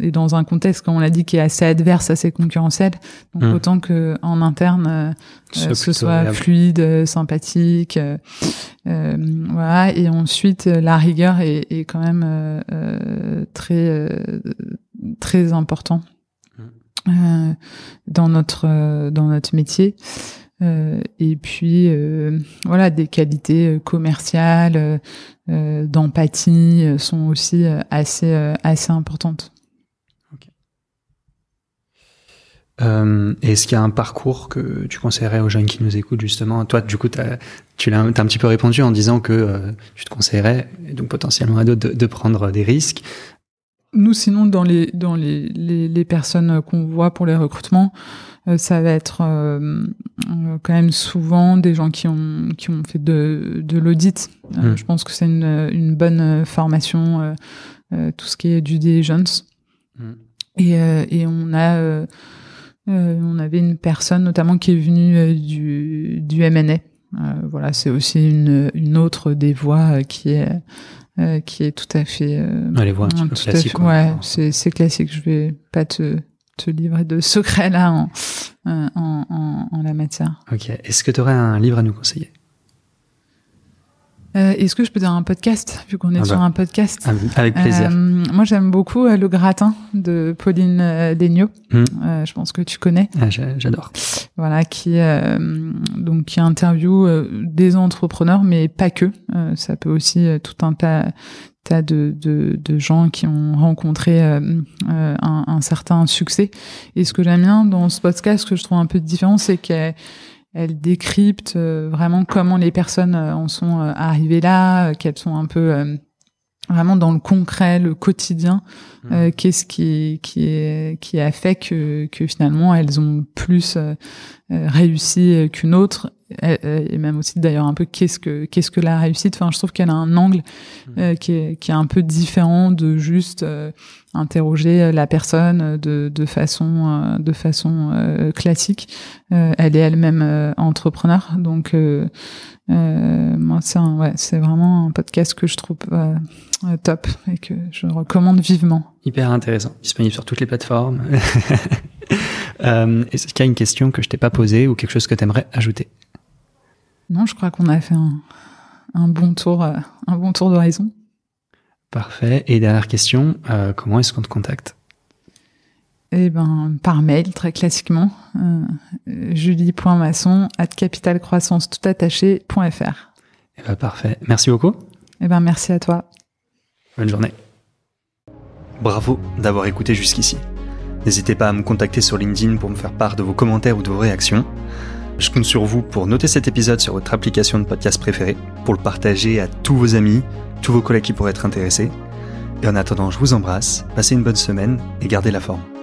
et dans un contexte comme on l'a dit qui est assez adverse, assez concurrentiel, donc mmh. autant que en interne ce soit fluide, sympathique, voilà. Et ensuite la rigueur est, est quand même très très important euh, dans notre euh, dans notre métier. Euh, et puis voilà, des qualités commerciales, d'empathie sont aussi assez assez importantes. Est-ce qu'il y a un parcours que tu conseillerais aux jeunes qui nous écoutent justement? Toi, du coup, as, tu l'as un petit peu répondu en disant que tu te conseillerais, donc potentiellement à d'autres, de, prendre des risques. Nous, sinon, dans les dans les, les, les personnes qu'on voit pour les recrutements, euh, ça va être euh, euh, quand même souvent des gens qui ont qui ont fait de de l'audit. Hmm. Je pense que c'est une une bonne formation, tout ce qui est due diligence. Hmm. Et et on a on avait une personne notamment qui est venue du du M&A. voilà, c'est aussi une une autre des voies qui est euh, qui est tout à fait. Euh, Allez voir un petit peu classique. ouais, c'est c'est classique. Je vais pas te te livrer de secrets là en en, en, en la matière. Ok. Est-ce que tu aurais un livre à nous conseiller? Euh, Est-ce que je peux dire un podcast, vu qu'on est ah sur un podcast Avec plaisir. Euh, moi, j'aime beaucoup euh, Le Gratin de Pauline Degnaud. Hmm. je pense que tu connais. Ah, J'adore. Voilà, qui donc qui interview des entrepreneurs, mais pas que. ça peut aussi tout un tas tas de, de, de, gens qui ont rencontré un, un, certain succès. Et ce que j'aime bien dans ce podcast, ce que je trouve un peu différent, c'est qu'elle elle décrypte euh, vraiment comment les personnes euh, en sont euh, arrivées là, qu'elles sont un peu vraiment dans le concret, le quotidien, mmh. qu'est-ce qui qui est qui a fait que que finalement elles ont plus réussi qu'une autre et même aussi d'ailleurs un peu qu'est-ce que qu'est-ce que la réussite? Enfin, je trouve qu'elle a un angle mmh. qui est qui est un peu différent de juste interroger euh, la personne euh, de, de façon euh, de façon classique. elle est elle-même entrepreneur, donc moi c'est ouais, c'est vraiment un podcast que je trouve top et que je recommande vivement. Hyper intéressant, disponible sur toutes les plateformes. Est-ce qu'il y a une question que je t'ai pas posée ou quelque chose que tu aimerais ajouter? Non, je crois qu'on a fait un, un bon tour, un bon tour d'horizon. Parfait. Et dernière question, euh, comment est-ce qu'on te contacte? Eh ben, par mail, très classiquement. Euh, julie.masson at capitalcroissance tout attaché.fr. Eh ben, parfait. Merci beaucoup. Eh ben, merci à toi. Bonne journée. Bravo d'avoir écouté jusqu'ici. N'hésitez pas à me contacter sur LinkedIn pour me faire part de vos commentaires ou de vos réactions. Je compte sur vous pour noter cet épisode sur votre application de podcast préférée, pour le partager à tous vos amis, tous vos collègues qui pourraient être intéressés. Et en attendant, je vous embrasse, passez une bonne semaine et gardez la forme.